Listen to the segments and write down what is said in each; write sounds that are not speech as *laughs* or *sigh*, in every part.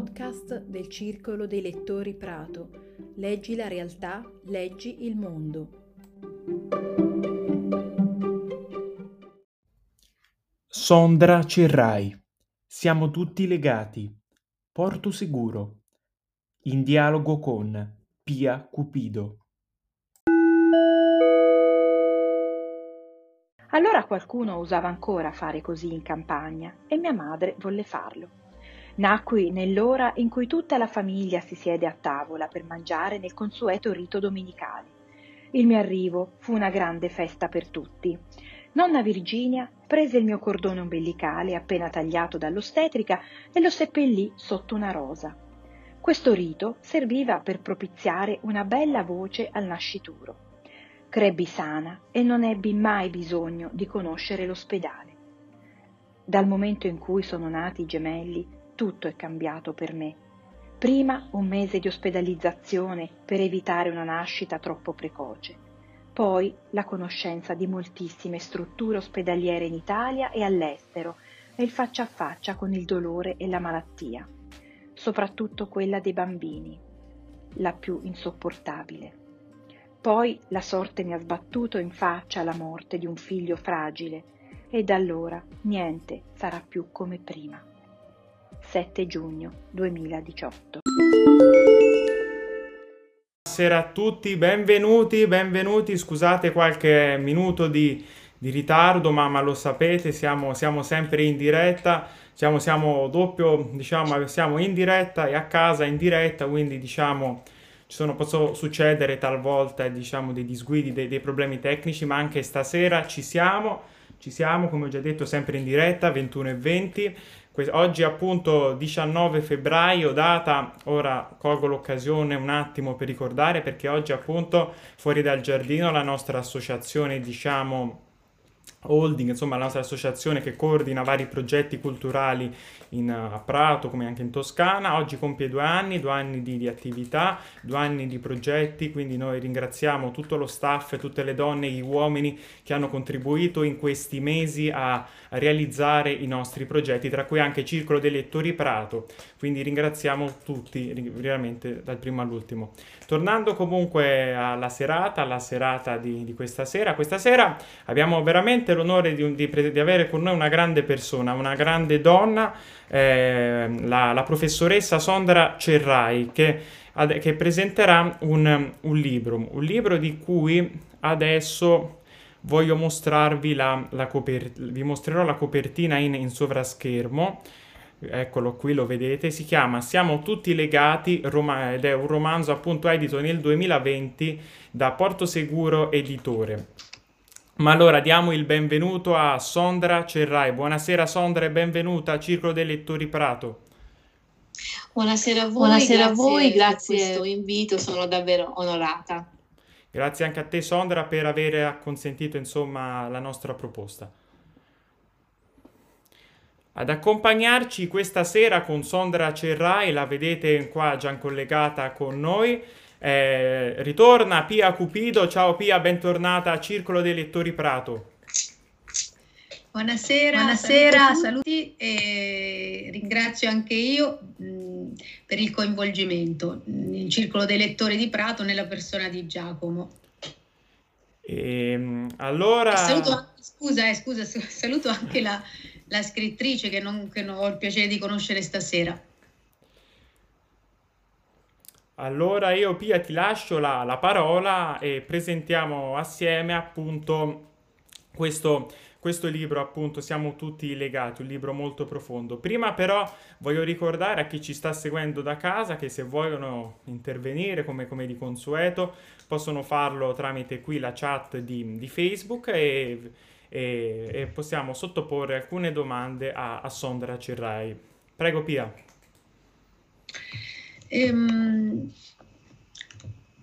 podcast del Circolo dei Lettori Prato. Leggi la realtà, leggi il mondo. Sondra Cerrai. Siamo tutti legati. Porto sicuro. In dialogo con Pia Cupido. Allora qualcuno osava ancora fare così in campagna e mia madre volle farlo. Nacqui nell'ora in cui tutta la famiglia si siede a tavola per mangiare nel consueto rito domenicale. Il mio arrivo fu una grande festa per tutti. Nonna Virginia prese il mio cordone ombelicale appena tagliato dall'ostetrica e lo seppellì sotto una rosa. Questo rito serviva per propiziare una bella voce al nascituro. Crebbi sana e non ebbi mai bisogno di conoscere l'ospedale. Dal momento in cui sono nati i gemelli, tutto è cambiato per me. Prima un mese di ospedalizzazione per evitare una nascita troppo precoce, poi la conoscenza di moltissime strutture ospedaliere in Italia e all'estero e il faccia a faccia con il dolore e la malattia, soprattutto quella dei bambini, la più insopportabile. Poi la sorte mi ha sbattuto in faccia la morte di un figlio fragile e da allora niente sarà più come prima. 7 giugno 2018. Buonasera a tutti, benvenuti, benvenuti, scusate qualche minuto di, di ritardo, ma, ma, lo sapete, siamo, siamo sempre in diretta, siamo, siamo, doppio, diciamo, siamo in diretta e a casa in diretta, quindi diciamo ci sono, possono succedere talvolta diciamo, dei disguidi, dei, dei problemi tecnici, ma anche stasera ci siamo, ci siamo, come ho già detto, sempre in diretta, 21 e 20. Oggi appunto 19 febbraio, data, ora colgo l'occasione un attimo per ricordare perché oggi appunto fuori dal giardino la nostra associazione diciamo holding, insomma la nostra associazione che coordina vari progetti culturali in, a Prato come anche in Toscana, oggi compie due anni, due anni di, di, attività, due anni di progetti, quindi noi ringraziamo tutto lo staff, tutte le donne e gli uomini che hanno contribuito in questi mesi a, a realizzare i nostri progetti, tra cui anche Circolo dei Lettori Prato, quindi ringraziamo tutti veramente dal primo all'ultimo. Tornando comunque alla serata, alla serata di, di questa sera, questa sera abbiamo veramente l'onore di, di, di, avere con noi una grande persona, una grande donna, eh, la, la, professoressa Sondra Cerrai, che, ad, che presenterà un, un, libro, un libro di cui adesso voglio mostrarvi la, la copertina, vi mostrerò la copertina in, in sovraschermo eccolo qui, lo vedete, si chiama Siamo tutti legati rom- ed è un romanzo appunto edito nel 2020 da Porto Seguro Editore. Ma allora diamo il benvenuto a Sondra Cerrai. Buonasera Sondra e benvenuta al Circolo dei Lettori Prato. Buonasera a voi, Buonasera grazie, a voi, grazie per questo invito, sono davvero onorata. Grazie anche a te Sondra per aver acconsentito insomma la nostra proposta. Ad accompagnarci questa sera con Sondra Cerrai, la vedete qua già collegata con noi. Eh, ritorna Pia Cupido, ciao Pia, bentornata a Circolo dei Lettori Prato. Buonasera, Buonasera saluti, e ringrazio anche io mh, per il coinvolgimento nel Circolo dei Lettori di Prato nella persona di Giacomo. E, ehm, allora... Saluto, scusa, eh, scusa, saluto anche la, la scrittrice che, non, che non ho il piacere di conoscere stasera. Allora io Pia ti lascio la, la parola e presentiamo assieme appunto questo, questo libro appunto Siamo tutti legati, un libro molto profondo. Prima però voglio ricordare a chi ci sta seguendo da casa che se vogliono intervenire come, come di consueto possono farlo tramite qui la chat di, di Facebook e e, e possiamo sottoporre alcune domande a, a Sondra Cerrai. Prego Pia. Ehm,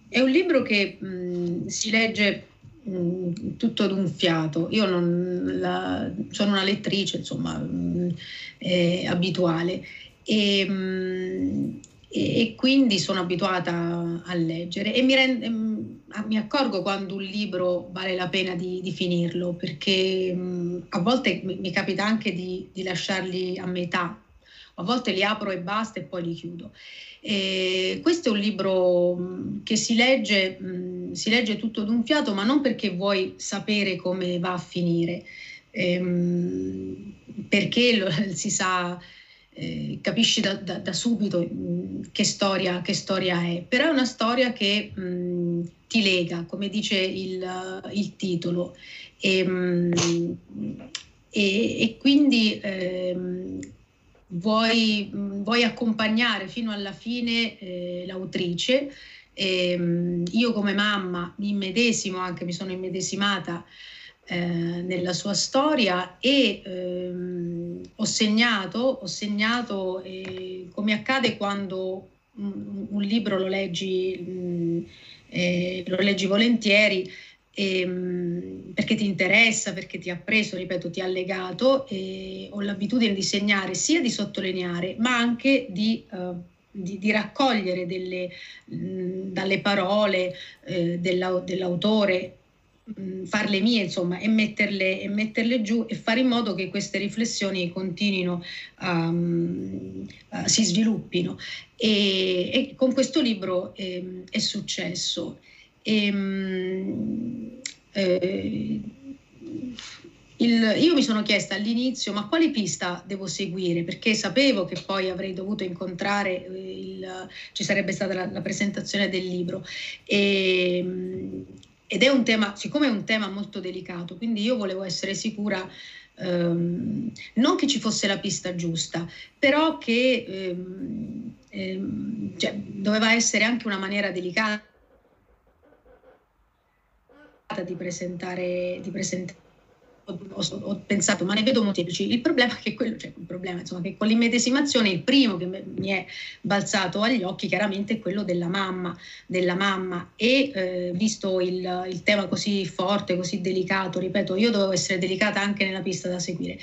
è un libro che mh, si legge mh, tutto d'un fiato. Io la, sono una lettrice, insomma, mh, eh, abituale. E, e, quindi sono abituata a leggere e mi, rende, mi, accorgo quando un libro vale la pena di, di finirlo perché mh, a volte mi, mi capita anche di, di, lasciarli a metà. A volte li apro e basta e poi li chiudo. E questo è un libro che si legge, si legge tutto d'un fiato, ma non perché vuoi sapere come va a finire, ehm, perché lo, *laughs* si sa, eh, capisci da, da, da subito mh, che, storia, che, storia, è, però è una storia che mh, ti lega, come dice il, il titolo. E, e, e quindi ehm, vuoi, vuoi, accompagnare fino alla fine eh, l'autrice. E, ehm, io come mamma mi immedesimo anche, mi sono immedesimata eh, nella sua storia e ehm, ho segnato, ho segnato eh, come accade quando un, un libro lo leggi, mh, mm, eh, lo leggi volentieri, ehm, perché ti interessa, perché ti ha preso, ripeto, ti ha legato e ho l'abitudine di segnare sia di sottolineare, ma anche di, eh, di, di raccogliere delle, mh, dalle parole eh, della, dell'autore farle mie insomma e metterle, e metterle, giù e fare in modo che queste riflessioni continuino um, uh, si sviluppino. E, e, con questo libro eh, è successo. E, um, eh, il, io mi sono chiesta all'inizio ma quale pista devo seguire? Perché sapevo che poi avrei dovuto incontrare, eh, il, ci sarebbe stata la, la presentazione del libro. E, ed è un tema, siccome è un tema molto delicato, quindi io volevo essere sicura ehm, non che ci fosse la pista giusta, però che ehm, ehm, cioè, doveva essere anche una maniera delicata di presentare, di presentare ho, ho, pensato, ma ne vedo molteplici. Il problema è che quello, cioè problema, insomma, che con l'immedesimazione il primo che mi è balzato agli occhi chiaramente è quello della mamma, della mamma. E eh, visto il, il, tema così forte, così delicato, ripeto, io dovevo essere delicata anche nella pista da seguire.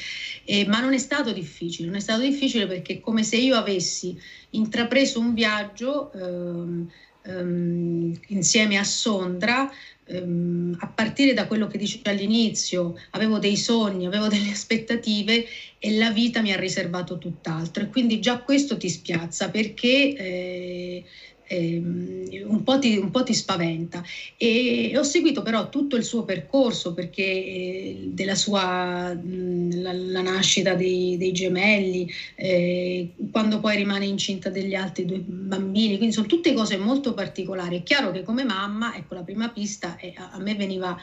Eh, ma non è stato difficile, non è stato difficile perché è come se io avessi intrapreso un viaggio ehm, ehm, insieme a Sondra ehm, a partire da quello che dicevo all'inizio, avevo dei sogni, avevo *laughs* delle aspettative e la vita mi ha riservato tutt'altro. E quindi già questo ti spiazza perché eh, un, po ti, un, po ti, spaventa. E ho seguito però tutto il suo percorso perché eh, della sua la, la, nascita dei, dei gemelli, eh, quando poi rimane incinta degli altri due bambini, quindi sono tutte cose molto particolari. È chiaro che come mamma, ecco la prima pista, eh, a, a me veniva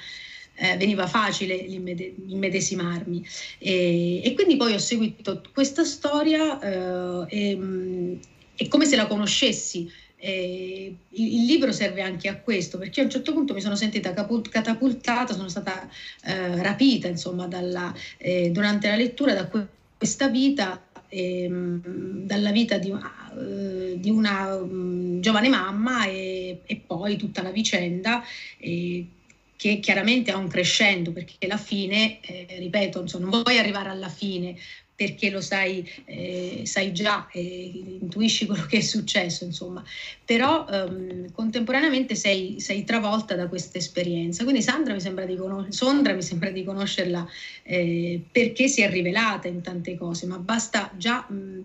eh, veniva facile immedesimarmi. E, e, quindi poi ho seguito questa storia eh, e, e, come se la conoscessi. Eh, il, libro serve anche a questo perché a un certo punto mi sono sentita capul- catapultata, sono stata eh, rapita insomma dalla, eh, durante la lettura da que- questa vita, ehm, dalla vita di, uh, di una um, giovane mamma e, e, poi tutta la vicenda eh, che chiaramente ha un crescendo perché la fine, eh, ripeto, insomma, non vuoi arrivare alla fine, perché lo sai, eh, sai già, eh, intuisci quello che è successo, insomma, però ehm, contemporaneamente sei, sei, travolta da questa esperienza. Quindi Sandra mi sembra di, conos- Sondra mi sembra di conoscerla eh, perché si è rivelata in tante cose, ma basta già mh,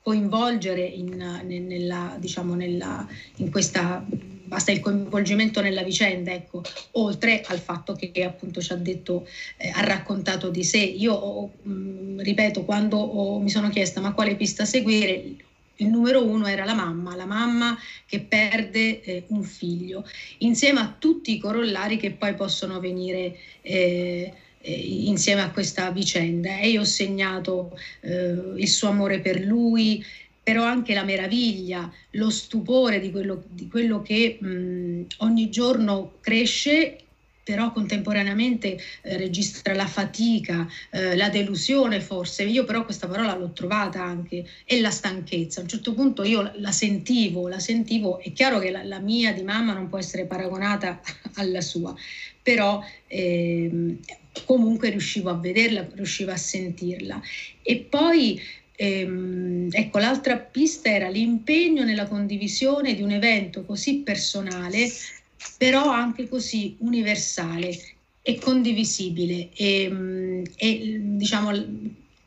coinvolgere in, nella, diciamo, nella, in questa basta il coinvolgimento nella vicenda, ecco, oltre al fatto che, appunto ci ha detto, eh, ha raccontato di sé. Io, mh, mm, ripeto, quando ho, mi sono chiesta ma quale pista seguire, il numero uno era la mamma, la mamma che perde eh, un figlio, insieme a tutti i corollari che poi possono venire eh, eh, insieme a questa vicenda. E io ho segnato eh, il suo amore per lui, però anche la meraviglia, lo stupore di quello, di quello che mh, ogni giorno cresce però contemporaneamente eh, registra la fatica, eh, la delusione forse, io però questa parola l'ho trovata anche, e la stanchezza. A un certo punto io la sentivo, la sentivo, è chiaro che la, la mia di mamma non può essere paragonata *laughs* alla sua, però eh, comunque riuscivo a vederla, riuscivo a sentirla. E poi Ehm, ecco, l'altra pista era l'impegno nella condivisione di un evento così personale, però anche così universale e condivisibile. E, ehm, e diciamo,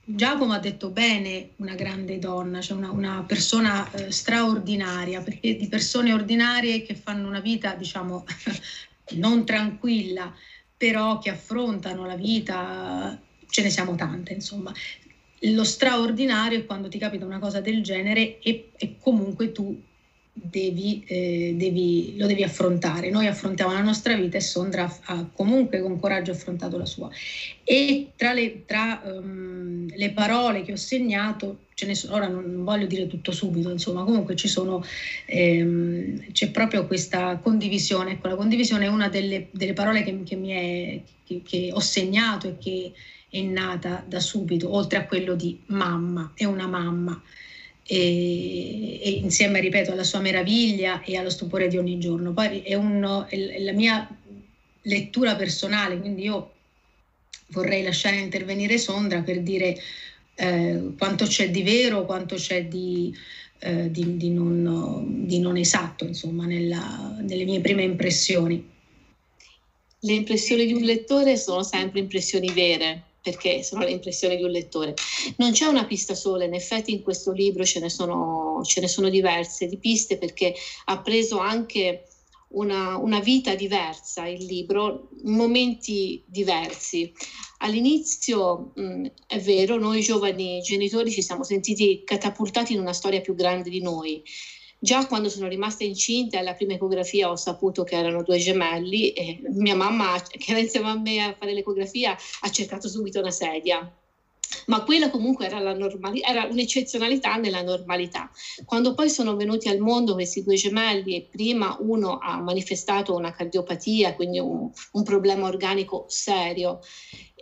Giacomo ha detto bene una grande donna, cioè una, una persona eh, straordinaria, perché di persone ordinarie che fanno una vita, diciamo, *laughs* non tranquilla, però che affrontano la vita, ce ne siamo tante, insomma. Lo straordinario è quando ti capita una cosa del genere e, e comunque tu devi, eh, devi, lo devi affrontare. Noi affrontiamo la nostra vita e Sondra ha comunque con coraggio affrontato la sua. E tra le, tra, um, le parole che ho segnato, ce ne sono, ora non voglio dire tutto subito, insomma, comunque ci sono, ehm, c'è proprio questa condivisione. Ecco, la condivisione è una delle, delle parole che, che, è, che, che ho segnato e che è nata da subito, oltre a quello di mamma, è una mamma e, e, insieme, ripeto, alla sua meraviglia e allo stupore di ogni giorno. Poi è, un, è la mia lettura personale, quindi io vorrei lasciare intervenire Sondra per dire eh, quanto c'è di vero, quanto c'è di, eh, di, di, non, di non, esatto, insomma, nella, nelle mie prime impressioni. Le impressioni di un lettore sono sempre impressioni vere, perché sono le impressioni di un lettore. Non c'è una pista sola, in effetti in questo libro ce ne sono, ce ne sono diverse di piste perché ha preso anche una, una, vita diversa il libro, momenti diversi. All'inizio mh, è vero, noi giovani genitori ci siamo sentiti catapultati in una storia più grande di noi Già quando sono rimasta incinta alla prima ecografia ho saputo che erano due gemelli e mia mamma, che era insieme a me a fare l'ecografia, ha cercato subito una sedia. Ma quella comunque era, normali- era un'eccezionalità nella normalità. Quando poi sono venuti al mondo questi due gemelli e prima uno ha manifestato una cardiopatia, quindi un, un problema organico serio,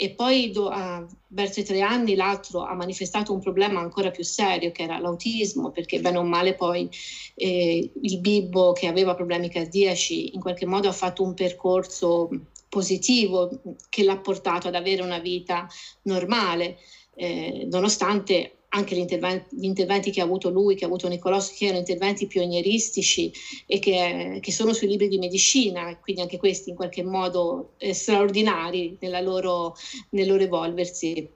e poi do, uh, verso i tre anni l'altro ha manifestato un problema ancora più serio che era l'autismo perché bene o male poi eh, il bimbo che aveva problemi cardiaci in qualche modo ha fatto un percorso positivo che l'ha portato ad avere una vita normale eh, nonostante anche gli interventi, gli interventi, che ha avuto lui, che ha avuto Nicolò, che erano interventi pionieristici e che, che, sono sui libri di medicina, quindi anche questi in qualche modo eh, straordinari loro, nel loro evolversi.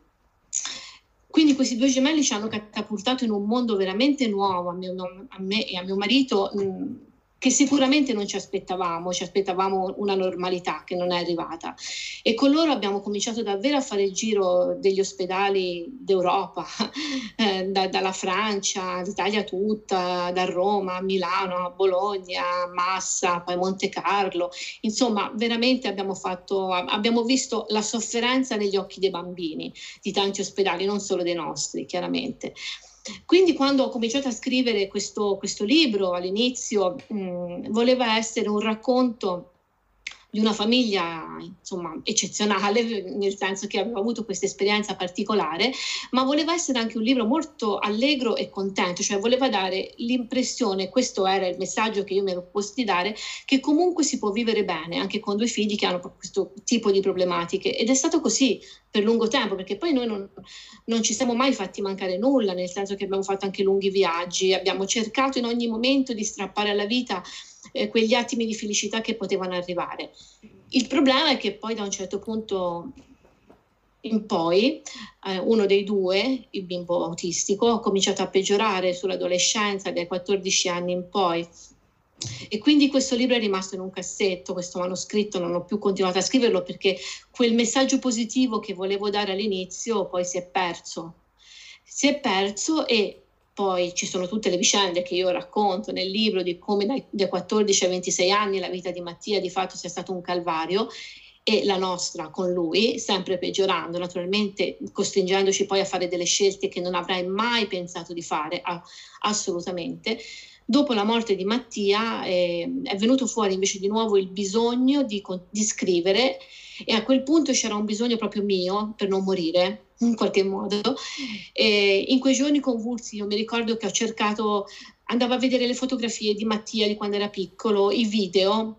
Quindi questi due gemelli ci hanno catapultato in un mondo veramente nuovo a, mio, a me e a mio marito. Mh, che sicuramente non ci aspettavamo, ci aspettavamo una normalità che non è arrivata. E con loro abbiamo cominciato davvero a fare il giro degli ospedali d'Europa, *laughs* eh, da, dalla Francia, l'Italia tutta, da Roma a Milano, Bologna, Massa, poi Monte Carlo. Insomma, veramente abbiamo, fatto, abbiamo visto la sofferenza negli occhi dei bambini di tanti ospedali, non solo dei nostri, chiaramente. Quindi quando ho cominciato a scrivere questo, questo libro all'inizio mh, mm, voleva essere un racconto di una famiglia insomma eccezionale, nel senso che aveva avuto questa esperienza particolare, ma voleva essere anche un libro molto allegro e contento, cioè voleva dare l'impressione, questo era il messaggio che io mi ero posto di dare, che comunque si può vivere bene anche con due figli che hanno questo tipo di problematiche. Ed è stato così per lungo tempo, perché poi noi non, non ci siamo mai fatti mancare nulla, nel senso che abbiamo fatto anche lunghi viaggi, abbiamo cercato in ogni momento di strappare alla vita eh, quegli attimi di felicità che potevano arrivare. Il problema è che poi da un certo punto in poi eh, uno dei due, il bimbo autistico, ha cominciato a peggiorare sull'adolescenza dai 14 anni in poi. E quindi questo libro è rimasto in un cassetto, questo manoscritto, non ho più continuato a scriverlo perché quel messaggio positivo che volevo dare all'inizio poi si è perso. Si è perso e poi ci sono tutte le vicende che io racconto nel libro di come dai, dai 14 ai 26 anni la vita di Mattia di fatto sia stato un calvario e la nostra con lui, sempre peggiorando, naturalmente costringendoci poi a fare delle scelte che non avrei mai pensato di fare, assolutamente. Dopo la morte di Mattia eh, è venuto fuori invece di nuovo il bisogno di, di scrivere e a quel punto c'era un bisogno proprio mio per non morire in qualche modo. E in quei giorni convulsi io mi ricordo che ho cercato, andavo a vedere le fotografie di Mattia di quando era piccolo, i video,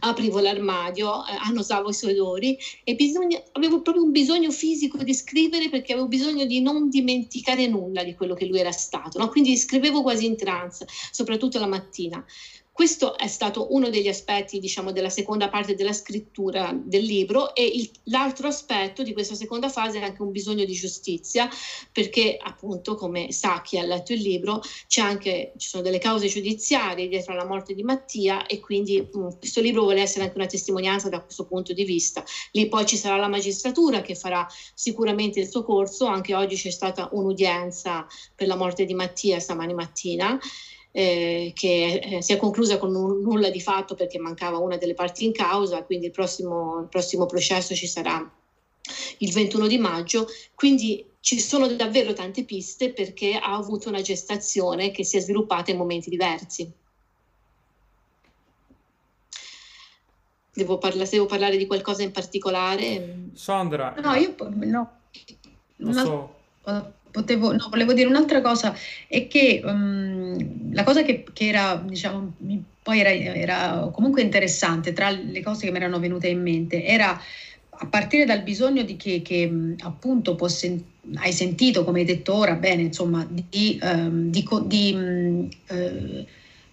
aprivo l'armadio, eh, annusavo i suoi odori e bisogna, avevo proprio un bisogno fisico di scrivere perché avevo bisogno di non dimenticare nulla di quello che lui era stato, no? quindi scrivevo quasi in trance, soprattutto la mattina. Questo è stato uno degli aspetti, diciamo, della seconda parte della scrittura del libro e il, l'altro aspetto di questa seconda fase è anche un bisogno di giustizia, perché appunto, come sa chi ha letto il libro, anche, ci sono delle cause giudiziarie dietro alla morte di Mattia e quindi mh, mm, questo libro vuole essere anche una testimonianza da questo punto di vista. Lì poi ci sarà la magistratura che farà sicuramente il suo corso, anche oggi c'è stata un'udienza per la morte di Mattia stamani mattina eh, che eh, si è conclusa con un nulla di fatto perché mancava una delle parti in causa, quindi il prossimo, il prossimo processo ci sarà il 21 di maggio, quindi ci sono davvero tante piste perché ha avuto una gestazione che si è sviluppata in momenti diversi. Devo, parla- devo parlare di qualcosa in particolare? Sondra. No, io no. Non so potevo, no, volevo dire un'altra cosa, è che um, la cosa che, che, era, diciamo, poi era, era, comunque interessante, tra le cose che mi erano venute in mente, era a partire dal bisogno di che, che appunto sen- hai sentito, come hai detto ora, bene, insomma, di, um, di, di um, uh,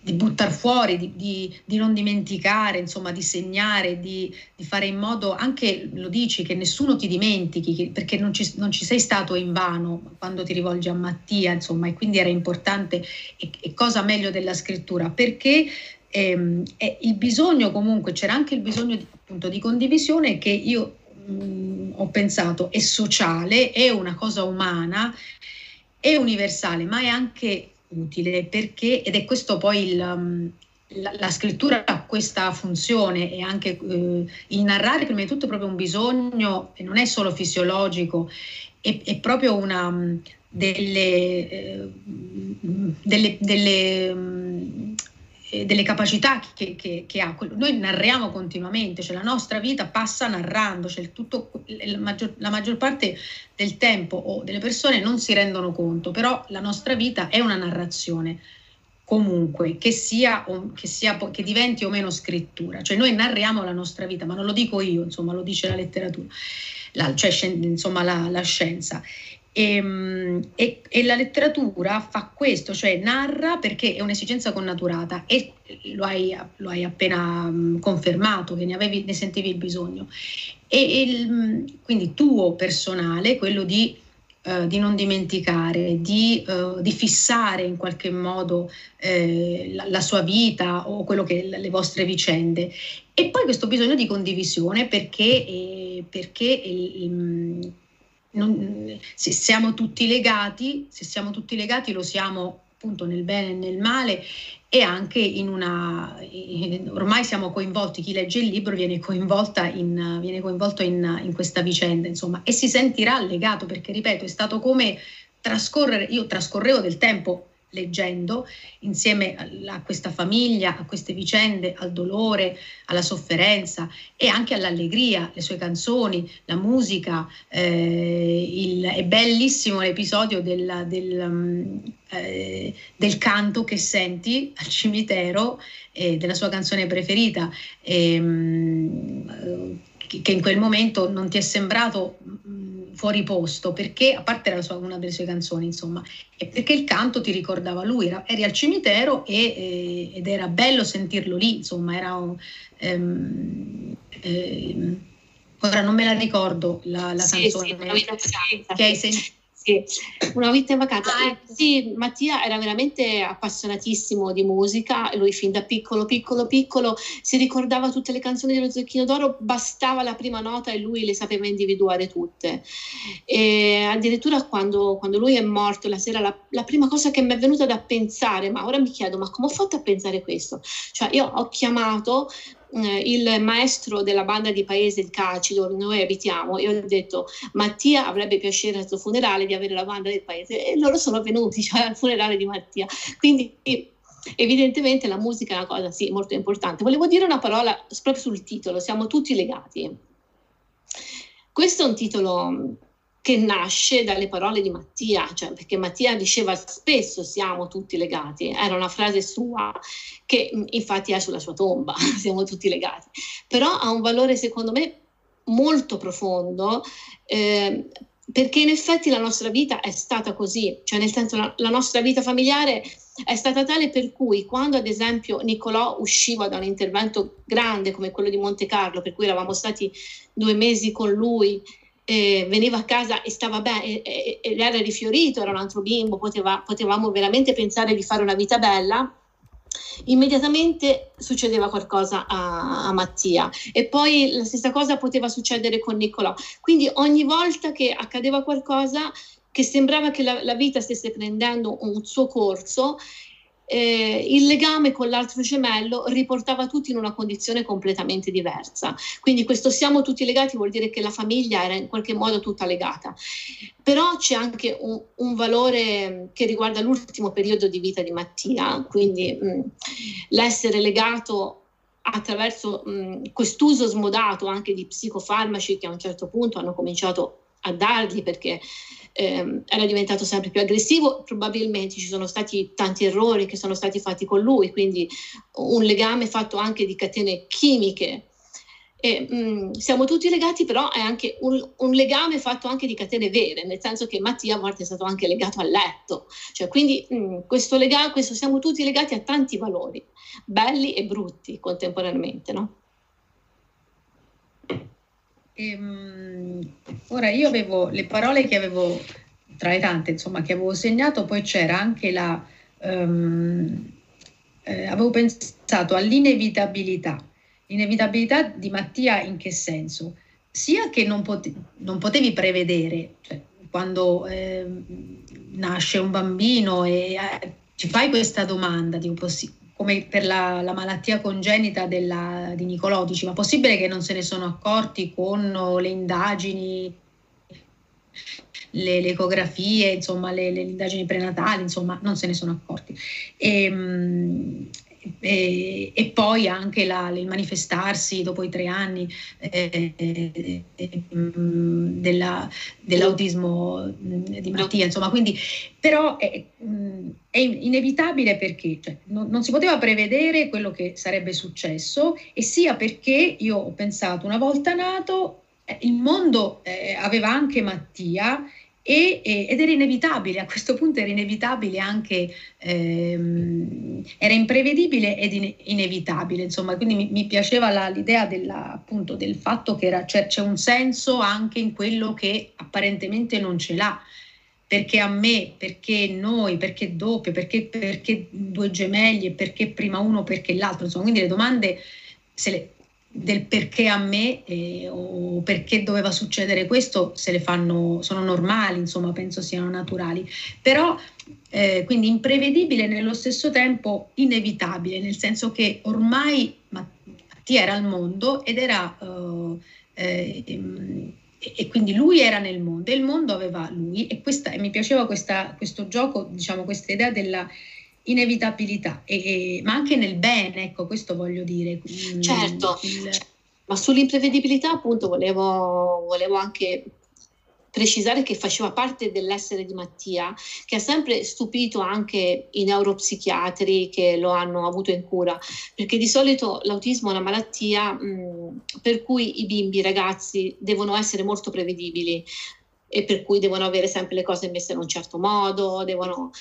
di buttare fuori, di, di, di, non dimenticare, insomma, di segnare, di, di, fare in modo anche, lo dici, che nessuno ti dimentichi, che, perché non ci, non ci, sei stato in vano quando ti rivolgi a Mattia, insomma, e quindi era importante, e, e cosa meglio della scrittura, perché ehm, il bisogno comunque, c'era anche il bisogno appunto, di condivisione che io mh, mm, ho pensato è sociale, è una cosa umana, è universale, ma è anche utile perché, ed è questo poi il, um, la, la, scrittura ha questa funzione e anche eh, il narrare prima di tutto è proprio un bisogno e non è solo fisiologico, è, è proprio una um, delle, eh, delle, delle um, delle capacità che, che, che, ha. Noi narriamo continuamente, cioè la nostra vita passa narrando, cioè tutto, la, maggior, la, maggior, parte del tempo o delle persone non si rendono conto, però la nostra vita è una narrazione comunque, che, sia, che, sia, che diventi o meno scrittura. Cioè noi narriamo la nostra vita, ma non lo dico io, insomma lo dice la letteratura, la, cioè insomma la, la scienza. E, ehm, e, e, la letteratura fa questo, cioè narra perché è un'esigenza connaturata e lo hai, lo hai appena confermato che ne, avevi, ne sentivi il bisogno. E, il, quindi tuo personale, quello di, uh, di non dimenticare, di, uh, di, fissare in qualche modo eh, la, la, sua vita o quello che le vostre vicende. E poi questo bisogno di condivisione perché, eh, perché il, non, se siamo tutti legati, se siamo tutti legati lo siamo appunto nel bene e nel male e anche in una ormai siamo coinvolti, chi legge il libro viene, coinvolta in, viene coinvolto in, in questa vicenda, insomma, e si sentirà legato perché ripeto, è stato come trascorrere, io trascorrevo del tempo leggendo insieme a questa famiglia, a queste vicende, al dolore, alla sofferenza e anche all'allegria, le sue canzoni, la musica. Eh, il, è bellissimo l'episodio del, del, um, eh, del, canto che senti al cimitero eh, della sua canzone preferita. Um, che in quel momento non ti è sembrato fuori posto, perché a parte era sua, una delle sue canzoni, insomma, e perché il canto ti ricordava lui, era, eri al cimitero e, e, ed era bello sentirlo lì, insomma, era un... Um, um, ora non me la ricordo la, la sì, canzone sì, che hai sentito sì, una vita in vacanza. Ah, ecco. Sì, Mattia era veramente appassionatissimo di musica, lui fin da piccolo, piccolo, piccolo si ricordava tutte le canzoni dello Zecchino d'Oro, bastava la prima nota e lui le sapeva individuare tutte. E addirittura quando, quando lui è morto la sera, la, la prima cosa che mi è venuta da pensare, ma ora mi chiedo, ma come ho fatto a pensare questo? Cioè io ho chiamato eh, il maestro della banda di paese, il Caci, dove noi abitiamo, e ho detto Mattia avrebbe piacere al suo funerale di avere la banda del paese e loro sono venuti *laughs* cioè, al funerale di Mattia. Quindi evidentemente la musica è una cosa sì, molto importante. Volevo dire una parola proprio sul titolo, siamo tutti legati. Questo è un titolo che nasce dalle parole di Mattia, cioè perché Mattia diceva spesso siamo tutti legati, era una frase sua che infatti è sulla sua tomba, *laughs* siamo tutti legati, però ha un valore secondo me molto profondo eh, perché in effetti la nostra vita è stata così, cioè nel senso la, la nostra vita familiare è stata tale per cui quando ad esempio Nicolò usciva da un intervento grande come quello di Monte Carlo, per cui eravamo stati due mesi con lui, eh, veniva a casa e stava bene, e, era rifiorito, era un altro bimbo, poteva, potevamo veramente pensare di fare una vita bella, immediatamente succedeva qualcosa a, a, Mattia e poi la stessa cosa poteva succedere con Nicolò. Quindi ogni volta che accadeva qualcosa che sembrava che la, la vita stesse prendendo un suo corso, eh, il legame con l'altro gemello riportava tutti in una condizione completamente diversa. Quindi questo siamo tutti legati vuol dire che la famiglia era in qualche modo tutta legata. Però c'è anche un, un valore che riguarda l'ultimo periodo di vita di Mattia, quindi mh, l'essere legato attraverso mh, quest'uso smodato anche di psicofarmaci che a un certo punto hanno cominciato a dargli perché ehm, era diventato sempre più aggressivo, probabilmente ci sono stati tanti errori che sono stati fatti con lui, quindi un legame fatto anche di catene chimiche. E, mh, mm, siamo tutti legati, però è anche un, un, legame fatto anche di catene vere, nel senso che Mattia a volte è stato anche legato al letto, cioè, quindi mh, mm, questo legame, questo siamo tutti legati a tanti valori, belli e brutti contemporaneamente, no? Ehm, ora io avevo le parole che avevo tra le tante, insomma, che avevo segnato, poi c'era anche la um, eh, avevo pensato all'inevitabilità. L'inevitabilità di Mattia in che senso? Sia che non, pote- non potevi prevedere, cioè, quando eh, nasce un bambino e eh, ci fai questa domanda di un possibile come per la, la malattia congenita della, di Nicolò, dici, ma possibile che non se ne sono accorti con le indagini, le, le ecografie, insomma, le, le, indagini prenatali, insomma, non se ne sono accorti. E, ehm, e, e, poi anche la, il manifestarsi dopo i tre anni eh, eh, della, dell'autismo di Mattia, insomma, quindi però è, è inevitabile perché cioè, non, non, si poteva prevedere quello che sarebbe successo e sia perché io ho pensato una volta nato eh, il mondo eh, aveva anche Mattia e, ed era inevitabile, a questo punto era inevitabile anche, ehm, era imprevedibile ed in, inevitabile, insomma, quindi mi, mi piaceva la, l'idea della, appunto, del fatto che era, c'è, c'è un senso anche in quello che apparentemente non ce l'ha. Perché a me, perché noi, perché doppio, perché, perché due gemelli, perché prima uno, perché l'altro, insomma, quindi le domande se le, del perché a me eh, o perché doveva succedere questo se le fanno, sono normali, insomma, penso siano naturali. Però eh, quindi imprevedibile nello stesso tempo inevitabile, nel senso che ormai Mattia era al mondo ed era uh, eh, e quindi lui era nel mondo e il mondo aveva lui e, questa, e mi piaceva questa, questo gioco, diciamo questa idea della inevitabilità, e, e, ma anche nel bene, ecco, questo voglio dire. Certo, il... ma sull'imprevedibilità appunto volevo, volevo anche precisare che faceva parte dell'essere di Mattia, che ha sempre stupito anche i neuropsichiatri che lo hanno avuto in cura, perché di solito l'autismo è una malattia mh, per cui i bimbi, i ragazzi devono essere molto prevedibili e per cui devono avere sempre le cose messe in un certo modo, devono...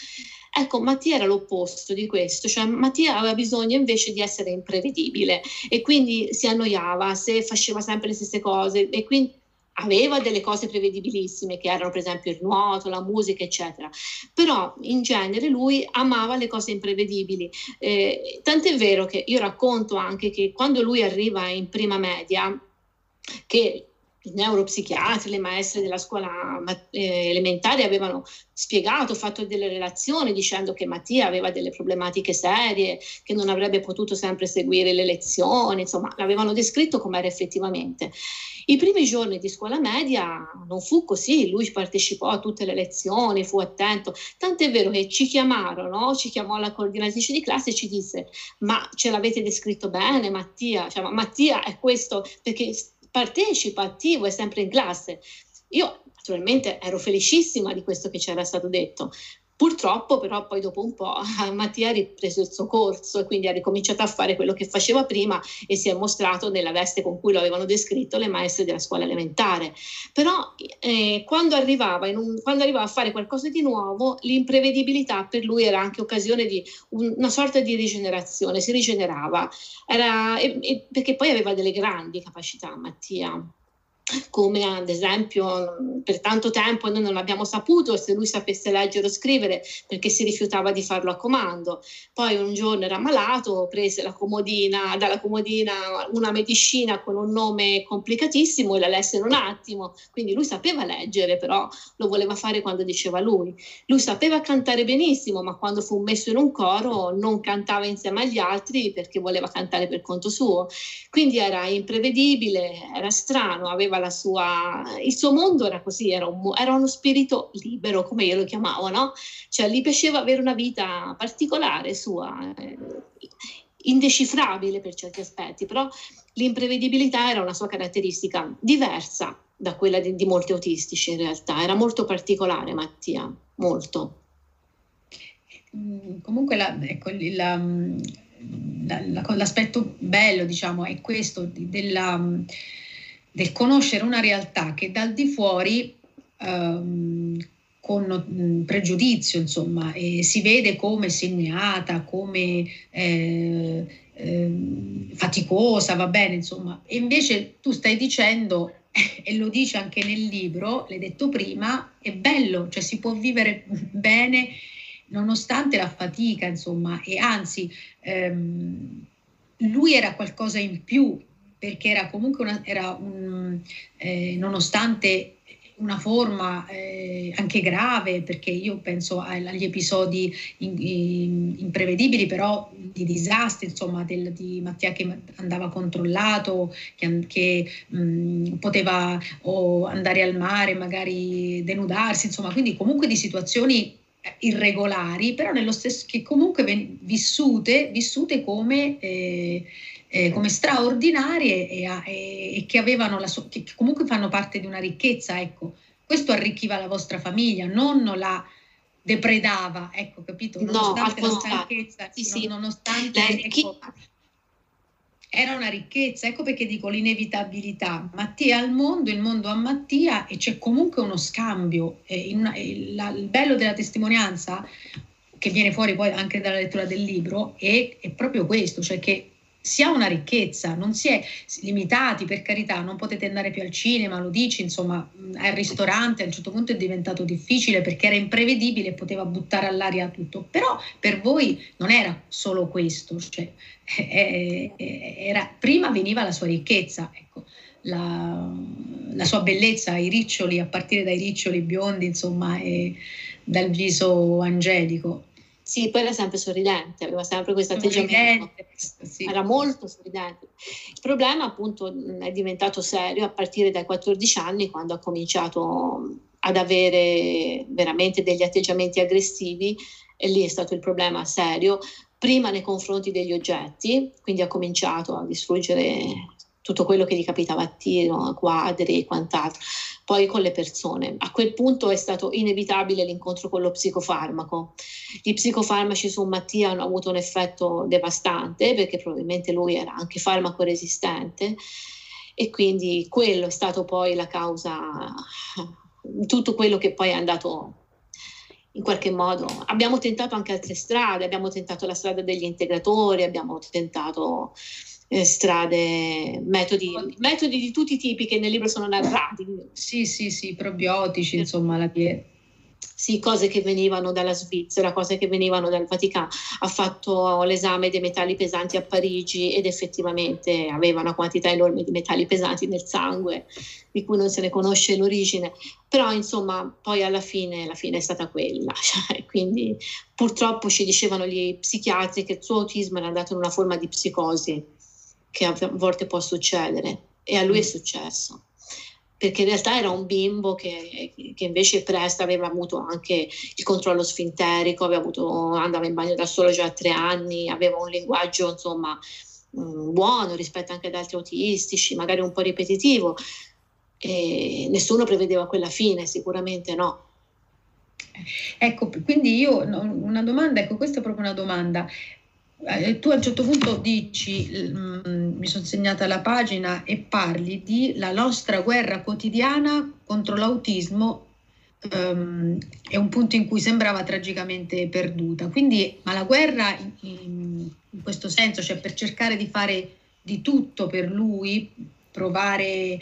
Ecco, Mattia era l'opposto di questo, cioè Mattia aveva bisogno invece di essere imprevedibile e quindi si annoiava se faceva sempre le stesse cose e quindi aveva delle cose prevedibilissime che erano per esempio il nuoto, la musica, eccetera, però in genere lui amava le cose imprevedibili. Eh, tant'è vero che io racconto anche che quando lui arriva in prima media, che i neuropsichiatri, le maestre della scuola eh, elementare avevano spiegato, fatto delle relazioni dicendo che Mattia aveva delle problematiche serie, che non avrebbe potuto sempre seguire le lezioni, insomma, l'avevano descritto come era effettivamente. I primi giorni di scuola media non fu così, lui partecipò a tutte le lezioni, fu attento, tant'è vero che ci chiamarono, ci chiamò la coordinatrice di classe e ci disse ma ce l'avete descritto bene Mattia, cioè, ma Mattia è questo perché partecipa, attivo, è sempre in classe. Io naturalmente ero felicissima di questo che ci era stato detto, Purtroppo però poi dopo un po' *laughs* Mattia ha ripreso il suo corso e quindi ha ricominciato a fare quello che faceva prima e si è mostrato nella veste con cui lo avevano descritto le maestre della scuola elementare. Però eh, quando, arrivava un, quando, arrivava a fare qualcosa di nuovo, l'imprevedibilità per lui era anche occasione di un, una sorta di rigenerazione, si rigenerava, era, e, e, perché poi aveva delle grandi capacità Mattia come ad esempio per tanto tempo noi non abbiamo saputo se lui sapesse leggere o scrivere perché si rifiutava di farlo a comando. Poi un giorno era malato, prese la comodina, dalla comodina una medicina con un nome complicatissimo e la lesse in un attimo. Quindi lui sapeva leggere, però lo voleva fare quando diceva lui. Lui sapeva cantare benissimo, ma quando fu messo in un coro non cantava insieme agli altri perché voleva cantare per conto suo. Quindi era imprevedibile, era strano, aveva la sua, il suo mondo era così, era, un, era uno spirito libero, come io lo chiamavo, no? Cioè gli piaceva avere una vita particolare sua, eh, indecifrabile per certi aspetti, però l'imprevedibilità era una sua caratteristica diversa da quella di, di molti autistici in realtà, era molto particolare Mattia, molto. Mm, comunque la, ecco, la, la, l'aspetto bello diciamo è questo della del conoscere una realtà che dal di fuori ehm, con mm, pregiudizio, insomma, si vede come segnata, come eh, eh, faticosa, va bene, insomma, e invece tu stai dicendo, *laughs* e lo dice anche nel libro, l'hai detto prima, è bello, cioè si può vivere *laughs* bene nonostante la fatica, insomma, e anzi ehm, lui era qualcosa in più perché era comunque una, era un, eh, nonostante una forma eh, anche grave, perché io penso agli episodi in, in, imprevedibili, però di disastri, insomma, del, di Mattia che andava controllato, che, che mh, poteva andare al mare, magari denudarsi, insomma, quindi comunque di situazioni irregolari, però nello stesso che comunque vissute, vissute come eh, eh, come straordinarie e, e, e che, avevano la so- che comunque fanno parte di una ricchezza, ecco. Questo arricchiva la vostra famiglia, non la depredava, ecco, capito? Nonostante no, la stanchezza, sì, sì. nonostante ecco, era una ricchezza, ecco perché dico l'inevitabilità. Mattia al mondo, il mondo a Mattia e c'è comunque uno scambio. Eh, una, eh, la, il bello della testimonianza, che viene fuori poi anche dalla lettura del libro, è, è proprio questo, cioè che si ha una ricchezza, non si è limitati, per carità, non potete andare più al cinema, lo dici, insomma, al ristorante a un certo punto è diventato difficile perché era imprevedibile e poteva buttare all'aria tutto, però per voi non era solo questo, cioè, eh, eh, era, prima veniva la sua ricchezza, ecco, la, la, sua bellezza, i riccioli, a partire dai riccioli biondi, insomma, e dal viso angelico. Sì, poi era sempre sorridente, aveva sempre questo atteggiamento. Sì. Era molto sorridente. Il problema appunto è diventato serio a partire dai 14 anni quando ha cominciato ad avere veramente degli atteggiamenti aggressivi e lì è stato il problema serio, prima nei confronti degli oggetti, quindi ha cominciato a distruggere tutto quello che gli capitava a tiro, quadri e quant'altro, poi con le persone. A quel punto è stato inevitabile l'incontro con lo psicofarmaco. Gli psicofarmaci su Mattia hanno avuto un effetto devastante perché probabilmente lui era anche farmaco resistente e quindi quello è stato poi la causa tutto quello che poi è andato in qualche modo. Abbiamo tentato anche altre strade, abbiamo tentato la strada degli integratori, abbiamo tentato eh, strade, metodi, metodi di tutti i tipi che nel libro sono narrati. Sì, sì, sì, probiotici, insomma, la dieta sì, cose che venivano dalla Svizzera, cose che venivano dal Vaticano. Ha fatto l'esame dei metalli pesanti a Parigi ed effettivamente aveva una quantità enorme di metalli pesanti nel sangue, di cui non se ne conosce l'origine. Però, insomma, poi alla fine, la fine è stata quella. *laughs* Cioè, quindi, purtroppo ci dicevano gli psichiatri che il suo autismo era andato in una forma di psicosi che a volte può succedere e a lui è mm. successo perché in realtà era un bimbo che, che, invece presto aveva avuto anche il controllo sfinterico, avuto, andava in bagno da solo già a tre anni, aveva un linguaggio insomma mm, buono rispetto anche ad altri autistici, magari un po' ripetitivo. E nessuno prevedeva quella fine, sicuramente no. Ecco, quindi io una domanda, ecco, questa è proprio una domanda. Eh, tu a un certo punto dici, mm, mi sono segnata la pagina e parli di la nostra guerra quotidiana contro l'autismo um, è un punto in cui sembrava tragicamente perduta. Quindi, ma la guerra in, in questo senso, cioè per cercare di fare di tutto per lui, provare,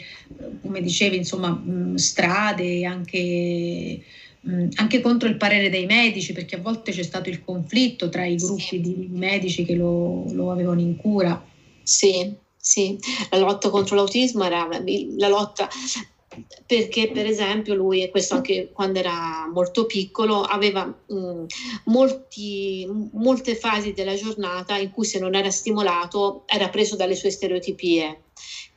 come dicevi, insomma, mh, strade anche anche contro il parere dei medici, perché a volte c'è stato il conflitto tra i gruppi di medici che lo, lo avevano in cura. Sì, sì, la lotta contro l'autismo era la lotta perché per esempio lui, e questo anche quando era molto piccolo, aveva mh, molti, molte fasi della giornata in cui se non era stimolato era preso dalle sue stereotipie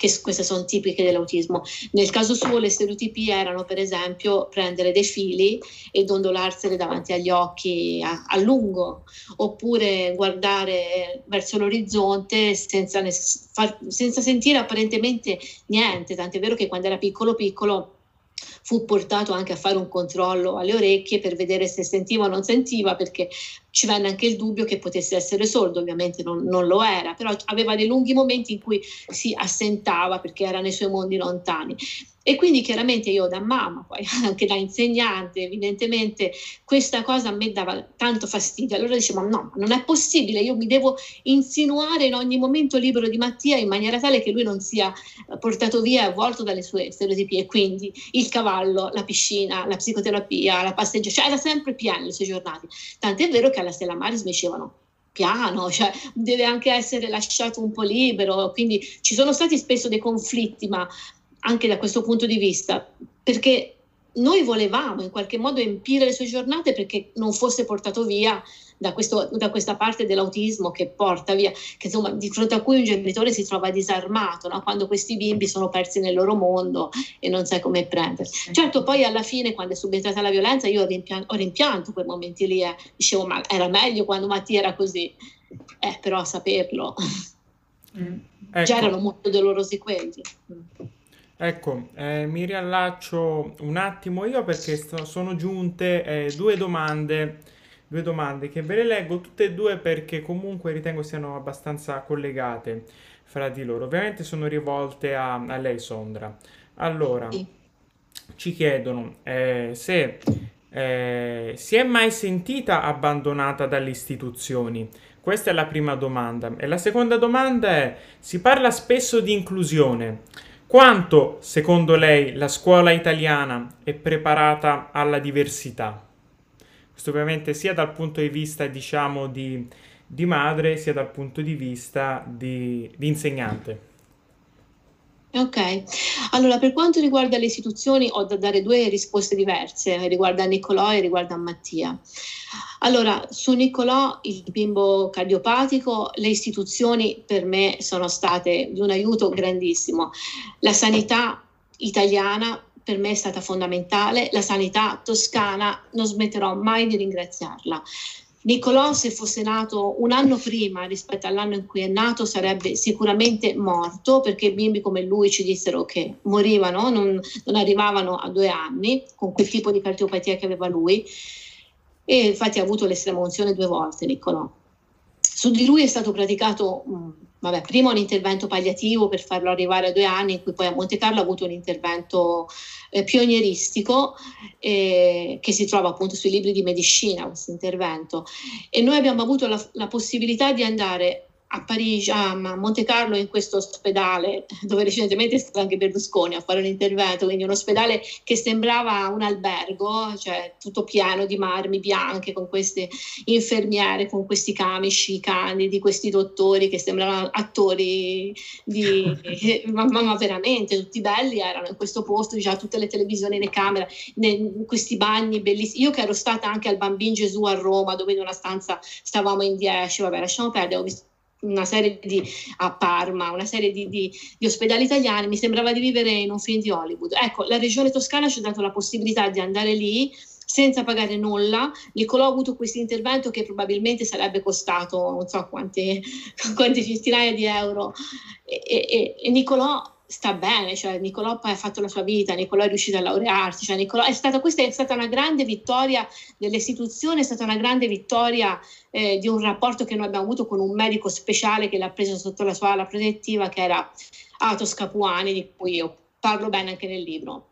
che queste sono tipiche dell'autismo. Nel caso suo le stereotipie erano per esempio prendere dei fili e dondolarseli davanti agli occhi a, a lungo, oppure guardare verso l'orizzonte senza, senza sentire apparentemente niente, tant'è vero che quando era piccolo piccolo fu portato anche a fare un controllo alle orecchie per vedere se sentiva o non sentiva, perché ci venne anche il dubbio che potesse essere sordo, ovviamente non, non, lo era, però aveva dei lunghi momenti in cui si assentava perché era nei suoi mondi lontani. E quindi chiaramente io da mamma, poi *laughs* anche da insegnante, evidentemente questa cosa a me dava tanto fastidio. Allora dicevo, no, non è possibile, io mi devo insinuare in ogni momento libero di Mattia in maniera tale che lui non sia portato via e avvolto dalle sue stereotipie. Quindi il cavallo, la piscina, la psicoterapia, la passeggiata, cioè era sempre pieno le sue giornate. Tant'è vero che alla Stella Maris mi dicevano piano, cioè deve anche essere lasciato un po' libero, quindi ci sono stati spesso dei conflitti, ma anche da questo punto di vista, perché noi volevamo in qualche modo empire le sue giornate perché non fosse portato via da, questo, da, questa parte dell'autismo che porta via, che insomma di fronte a cui un genitore si trova disarmato no? quando questi bimbi sono persi nel loro mondo e non sai come prendersi. Certo, poi alla fine, quando è subentrata la violenza, io ho, rimpian- ho rimpianto quei momenti lì, eh. dicevo, ma era meglio quando Mattia era così, eh, però a saperlo. Mm. Ecco. Già erano molto dolorosi quelli. Ecco, eh, mi riallaccio un attimo io perché sto, sono giunte eh, due domande, due domande che ve le leggo tutte e due perché comunque ritengo siano abbastanza collegate fra di loro. Ovviamente sono rivolte a, a lei, Sondra. Allora, sì. ci chiedono eh, se eh, si è mai sentita abbandonata dalle istituzioni. Questa è la prima domanda. E la seconda domanda è, si parla spesso di inclusione. Quanto, secondo lei, la scuola italiana è preparata alla diversità? Questo ovviamente sia dal punto di vista, diciamo, di, di madre, sia dal punto di vista di, di insegnante. Ok, allora per quanto riguarda le istituzioni ho da dare due risposte diverse, riguardo a Niccolò e riguardo a Mattia. Allora, su Niccolò, il bimbo cardiopatico, le istituzioni per me sono state di un aiuto grandissimo. La sanità italiana per me è stata fondamentale, la sanità toscana non smetterò mai di ringraziarla. Niccolò, se fosse nato un anno prima rispetto all'anno in cui è nato, sarebbe sicuramente morto perché bimbi come lui ci dissero che morivano, non, non arrivavano a due anni con quel tipo di cardiopatia che aveva lui. E infatti ha avuto l'estrema unzione due volte, Niccolò. Su di lui è stato praticato vabbè, prima un intervento palliativo per farlo arrivare a due anni, in cui poi a Monte Carlo ha avuto un intervento eh, pionieristico eh, che si trova appunto sui libri di medicina, questo intervento. E noi abbiamo avuto la, la possibilità di andare a Parigi, a Monte Carlo, in questo ospedale dove recentemente è stato anche Berlusconi a fare un intervento, quindi un ospedale che sembrava un albergo, cioè tutto pieno di marmi bianche con queste infermiere, con questi camici candidi, questi dottori che sembravano attori di... *laughs* ma, ma, veramente tutti belli erano in questo posto, già tutte le televisioni, le camere, in questi bagni bellissimi. Io che ero stata anche al Bambin Gesù a Roma, dove in una stanza stavamo in 10, vabbè lasciamo perdere, ho visto una serie di, a Parma, una serie di, di, di, ospedali italiani, mi sembrava di vivere in un film di Hollywood. Ecco, la regione toscana ci ha dato la possibilità di andare lì senza pagare nulla. Niccolò ha avuto questo intervento che probabilmente sarebbe costato non so quante, *laughs* quante centinaia di euro e, e, e Niccolò sta bene, cioè Nicolò ha fatto la sua vita, Nicolò è riuscito a laurearsi, cioè Nicolò è stata, questa è stata una grande vittoria dell'istituzione, è stata una grande vittoria eh, di un rapporto che noi abbiamo avuto con un medico speciale che l'ha preso sotto la sua ala protettiva che era Atos Capuani, di cui io parlo bene anche nel libro.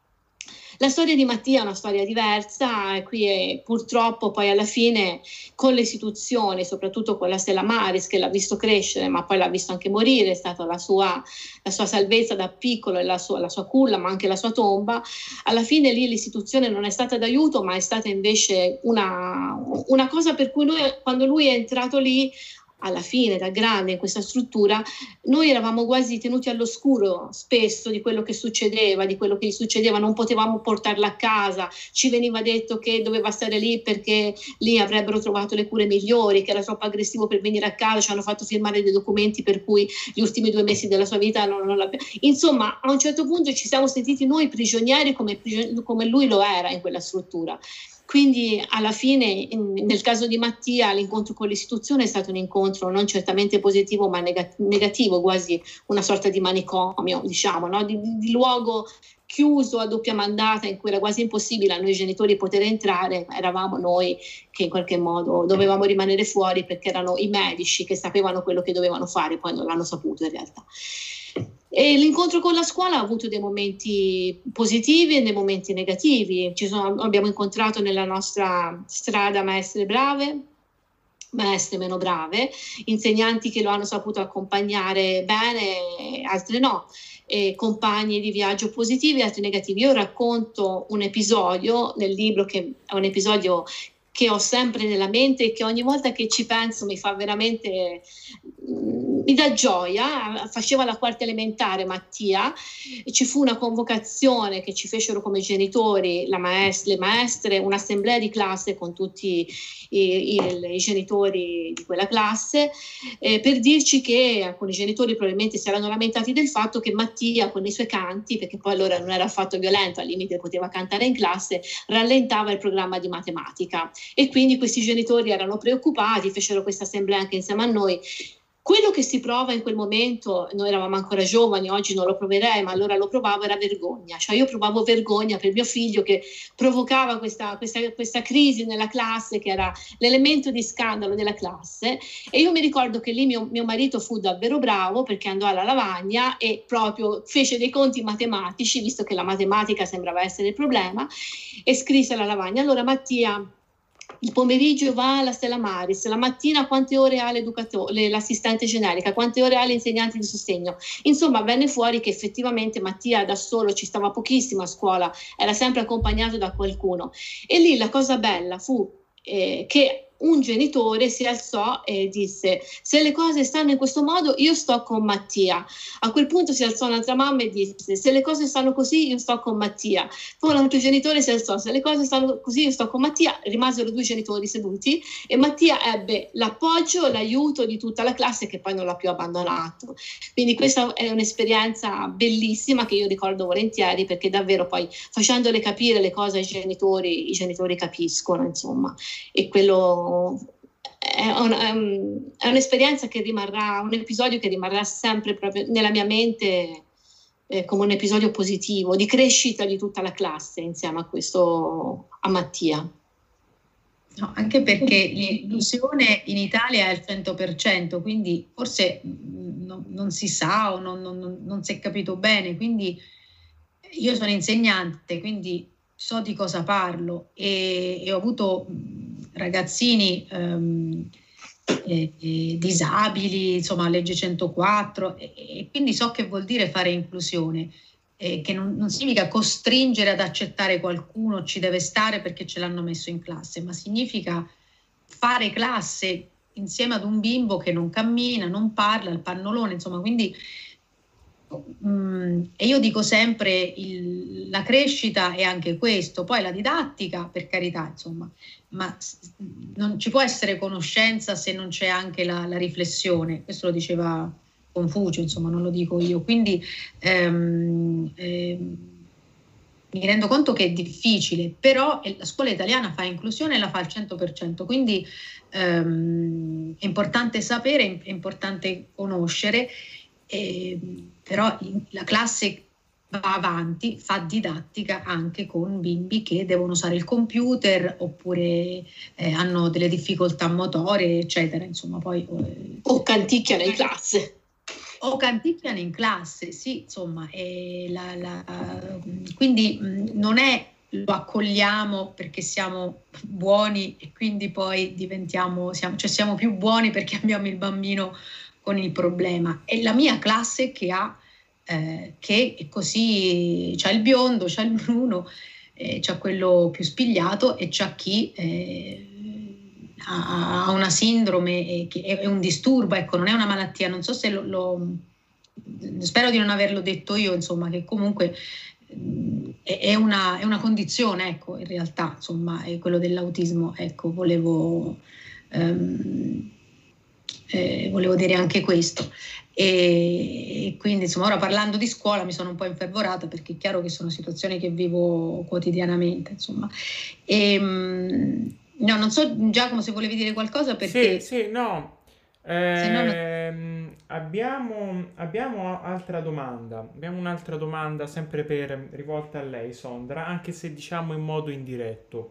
La storia di Mattia è una storia diversa e qui è, purtroppo poi alla fine con le istituzioni, soprattutto con la Stella Maris che l'ha visto crescere ma poi l'ha visto anche morire, è stata la sua, la sua salvezza da piccolo e la sua, la sua culla ma anche la sua tomba, alla fine lì l'istituzione non è stata d'aiuto ma è stata invece una, una cosa per cui lui, quando lui è entrato lì alla fine, da grande in questa struttura, noi eravamo quasi tenuti all'oscuro spesso di quello che succedeva, di quello che gli succedeva, non potevamo portarla a casa, ci veniva detto che doveva stare lì perché lì avrebbero trovato le cure migliori, che era troppo aggressivo per venire a casa, ci hanno fatto firmare dei documenti per cui gli ultimi due mesi della sua vita non, non l'abbiamo... Insomma, a un certo punto ci siamo sentiti noi prigionieri come, come lui lo era in quella struttura. Quindi alla fine, in, nel caso di Mattia, l'incontro con l'istituzione è stato un incontro non certamente positivo, ma negativo, quasi una sorta di manicomio, diciamo, no? di, di, luogo chiuso a doppia mandata in cui era quasi impossibile a noi genitori poter entrare, eravamo noi che in qualche modo dovevamo rimanere fuori perché erano i medici che sapevano quello che dovevano fare, poi non l'hanno saputo in realtà. E l'incontro con la scuola ha avuto dei momenti positivi e dei momenti negativi. Sono, abbiamo incontrato nella nostra strada maestre brave, maestre meno brave, insegnanti che lo hanno saputo accompagnare bene, altre no, e compagni di viaggio positivi e altri negativi. Io racconto un episodio nel libro che è un episodio che ho sempre nella mente e che ogni volta che ci penso mi fa veramente mi dà gioia, faceva la quarta elementare Mattia, ci fu una convocazione che ci fecero come genitori, maestra, le maestre, un'assemblea di classe con tutti i, i, i genitori di quella classe, eh, per dirci che alcuni genitori probabilmente si erano lamentati del fatto che Mattia con i suoi canti, perché poi allora non era affatto violento, al limite poteva cantare in classe, rallentava il programma di matematica e quindi questi genitori erano preoccupati, fecero questa assemblea anche insieme a noi quello che si prova in quel momento, noi eravamo ancora giovani, oggi non lo proverei, ma allora lo provavo, era vergogna. Cioè io provavo vergogna per mio figlio che provocava questa, questa, questa crisi nella classe, che era l'elemento di scandalo della classe. E io mi ricordo che lì mio, mio marito fu davvero bravo perché andò alla lavagna e proprio fece dei conti matematici, visto che la matematica sembrava essere il problema, e scrisse alla lavagna. Allora Mattia il pomeriggio va alla Stella Maris, la mattina quante ore ha l'assistente generica, quante ore ha l'insegnante di sostegno. Insomma, venne fuori che effettivamente Mattia da solo ci stava pochissimo a scuola, era sempre accompagnato da qualcuno. E lì la cosa bella fu eh, che un genitore si alzò e disse se le cose stanno in questo modo io sto con Mattia. A quel punto si alzò un'altra mamma e disse se le cose stanno così io sto con Mattia. Poi un altro genitore si alzò se le cose stanno così io sto con Mattia. Rimasero due genitori seduti e Mattia ebbe l'appoggio, l'aiuto di tutta la classe che poi non l'ha più abbandonato. Quindi questa è un'esperienza bellissima che io ricordo volentieri perché davvero poi facendole capire le cose ai genitori, i genitori capiscono insomma e quello è, un, è, un'esperienza che rimarrà, un episodio che rimarrà sempre proprio nella mia mente eh, come un episodio positivo di crescita di tutta la classe insieme a questo, a Mattia. No, anche perché l'inclusione in Italia è al 100%, quindi forse non, non si sa o non, non, non, si è capito bene, quindi io sono insegnante, quindi so di cosa parlo e, e ho avuto ragazzini ehm, eh, eh, disabili, insomma legge 104 e, e, quindi so che vuol dire fare inclusione, eh, che non, non, significa costringere ad accettare qualcuno, ci deve stare perché ce l'hanno messo in classe, ma significa fare classe insieme ad un bimbo che non cammina, non parla, il pannolone, insomma, quindi e io dico sempre il, la crescita è anche questo, poi la didattica per carità, insomma, ma non ci può essere conoscenza se non c'è anche la, la riflessione, questo lo diceva Confucio, insomma, non lo dico io, quindi ehm, ehm, mi rendo conto che è difficile, però la scuola italiana fa inclusione e la fa al 100%, quindi ehm, è importante sapere, è importante conoscere e, però la classe va avanti, fa didattica anche con bimbi che devono usare il computer oppure eh, hanno delle difficoltà motorie, eccetera. Insomma, poi, eh, o canticchiano in classe. O canticchiano in classe, sì, insomma. La, la, quindi mh, non è lo accogliamo perché siamo buoni e quindi poi diventiamo, siamo, cioè siamo più buoni perché abbiamo il bambino con il problema. È la mia classe che ha eh, che è così, c'è il biondo, c'è il bruno, eh, c'è quello più spigliato e c'è chi eh, ha, ha, una sindrome, che è, un disturbo, ecco, non è una malattia, non so se lo, lo spero di non averlo detto io, insomma, che comunque è una, è una, condizione, ecco, in realtà, insomma, è quello dell'autismo, ecco, volevo, um, eh, volevo dire anche questo. E quindi insomma ora parlando di scuola mi sono un po' infervorata perché è chiaro che sono situazioni che vivo quotidianamente insomma. E, ehm, no non so Giacomo se volevi dire qualcosa perché sì sì no. Eh, no, no... Ehm, abbiamo, abbiamo altra domanda. Abbiamo un'altra domanda sempre per, rivolta a lei Sondra anche se diciamo in modo indiretto.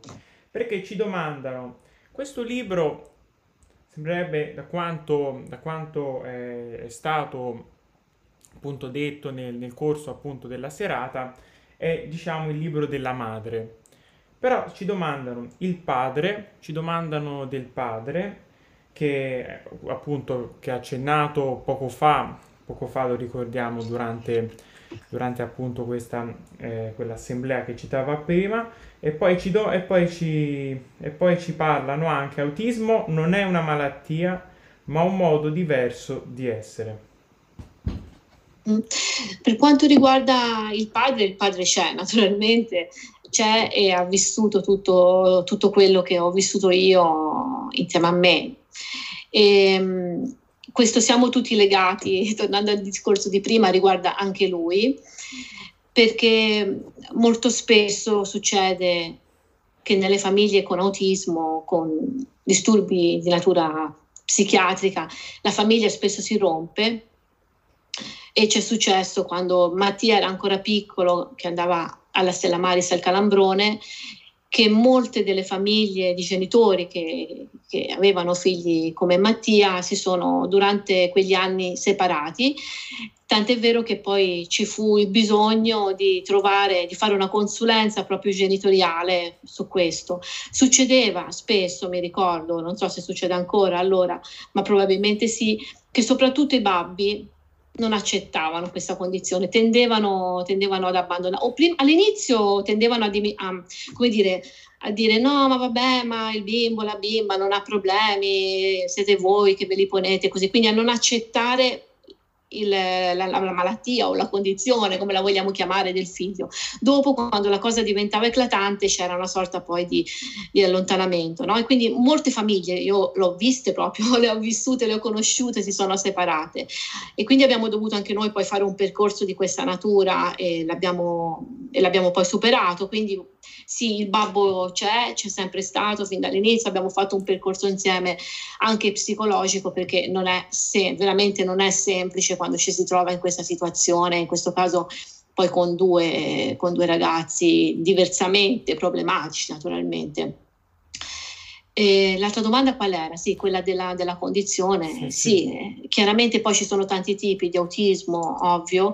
Perché ci domandano questo libro sembrerebbe da quanto, da quanto è, è, stato appunto detto nel, nel, corso appunto della serata è diciamo il libro della madre. Però ci domandano il padre ci domandano del padre che appunto che ha accennato poco fa poco fa lo ricordiamo durante durante appunto questa eh, quell'assemblea che citava prima e poi, ci do, e, poi ci, e poi ci parlano anche. Autismo non è una malattia ma un modo diverso di essere. Mm. per quanto riguarda il padre il padre c'è naturalmente c'è e ha vissuto tutto, tutto quello che ho vissuto io insieme a me. E, ehm, questo siamo tutti legati, tornando al discorso di prima, riguarda anche lui, perché molto spesso succede che nelle famiglie con autismo, con disturbi di natura psichiatrica, la famiglia spesso si rompe. E c'è successo quando Mattia era ancora piccolo, che andava alla Stella Maris al Calambrone, che molte delle famiglie di genitori che, che, avevano figli come Mattia si sono durante quegli anni separati, tant'è vero che poi ci fu il bisogno di trovare, di fare una consulenza proprio genitoriale su questo. Succedeva spesso, mi ricordo, non so se succede ancora allora, ma probabilmente sì, che soprattutto i babbi non accettavano questa condizione, tendevano, tendevano ad abbandonare, o prim- all'inizio tendevano a, a, come dire, a dire no, ma vabbè, ma il bimbo, la bimba non ha problemi, siete voi che ve li ponete così, quindi a non accettare il, la, la, malattia o la condizione, come la vogliamo chiamare, del figlio. Dopo, quando la cosa diventava eclatante, c'era una sorta poi di, di allontanamento. No? E quindi molte famiglie, io l'ho viste proprio, *laughs* le ho vissute, le ho conosciute, si sono separate. E quindi abbiamo dovuto anche noi poi fare un percorso di questa natura e l'abbiamo, e l'abbiamo poi superato. Quindi sì, il babbo c'è, c'è sempre stato fin dall'inizio, abbiamo fatto un percorso insieme anche psicologico perché non è se, veramente non è semplice quando ci si trova in questa situazione, in questo caso poi con due, con due ragazzi diversamente problematici naturalmente. E l'altra domanda qual era? Sì, quella della, della condizione. Sì, sì. sì, chiaramente poi ci sono tanti tipi di autismo, ovvio.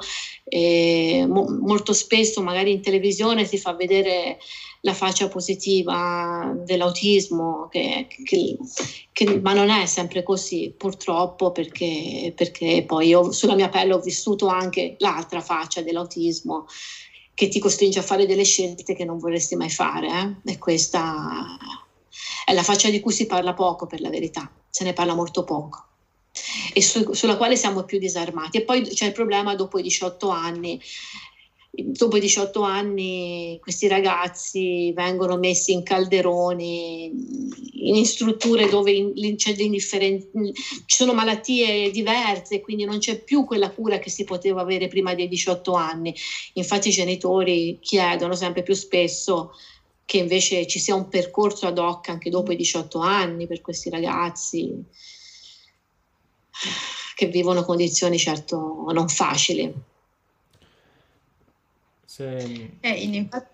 Mo- molto spesso magari in televisione si fa vedere la faccia positiva dell'autismo, che, che, che, ma non è sempre così, purtroppo, perché, perché poi io sulla mia pelle ho vissuto anche l'altra faccia dell'autismo che ti costringe a fare delle scelte che non vorresti mai fare. Eh? E questa è la faccia di cui si parla poco, per la verità, se ne parla molto poco e su, sulla quale siamo più disarmati. E poi c'è il problema dopo i 18 anni dopo i 18 anni questi ragazzi vengono messi in calderoni, in strutture dove c'è ci sono malattie diverse, quindi non c'è più quella cura che si poteva avere prima dei 18 anni. Infatti i genitori chiedono sempre più spesso che invece ci sia un percorso ad hoc anche dopo i 18 anni per questi ragazzi che vivono condizioni certo non facili. Se... Eh, infatti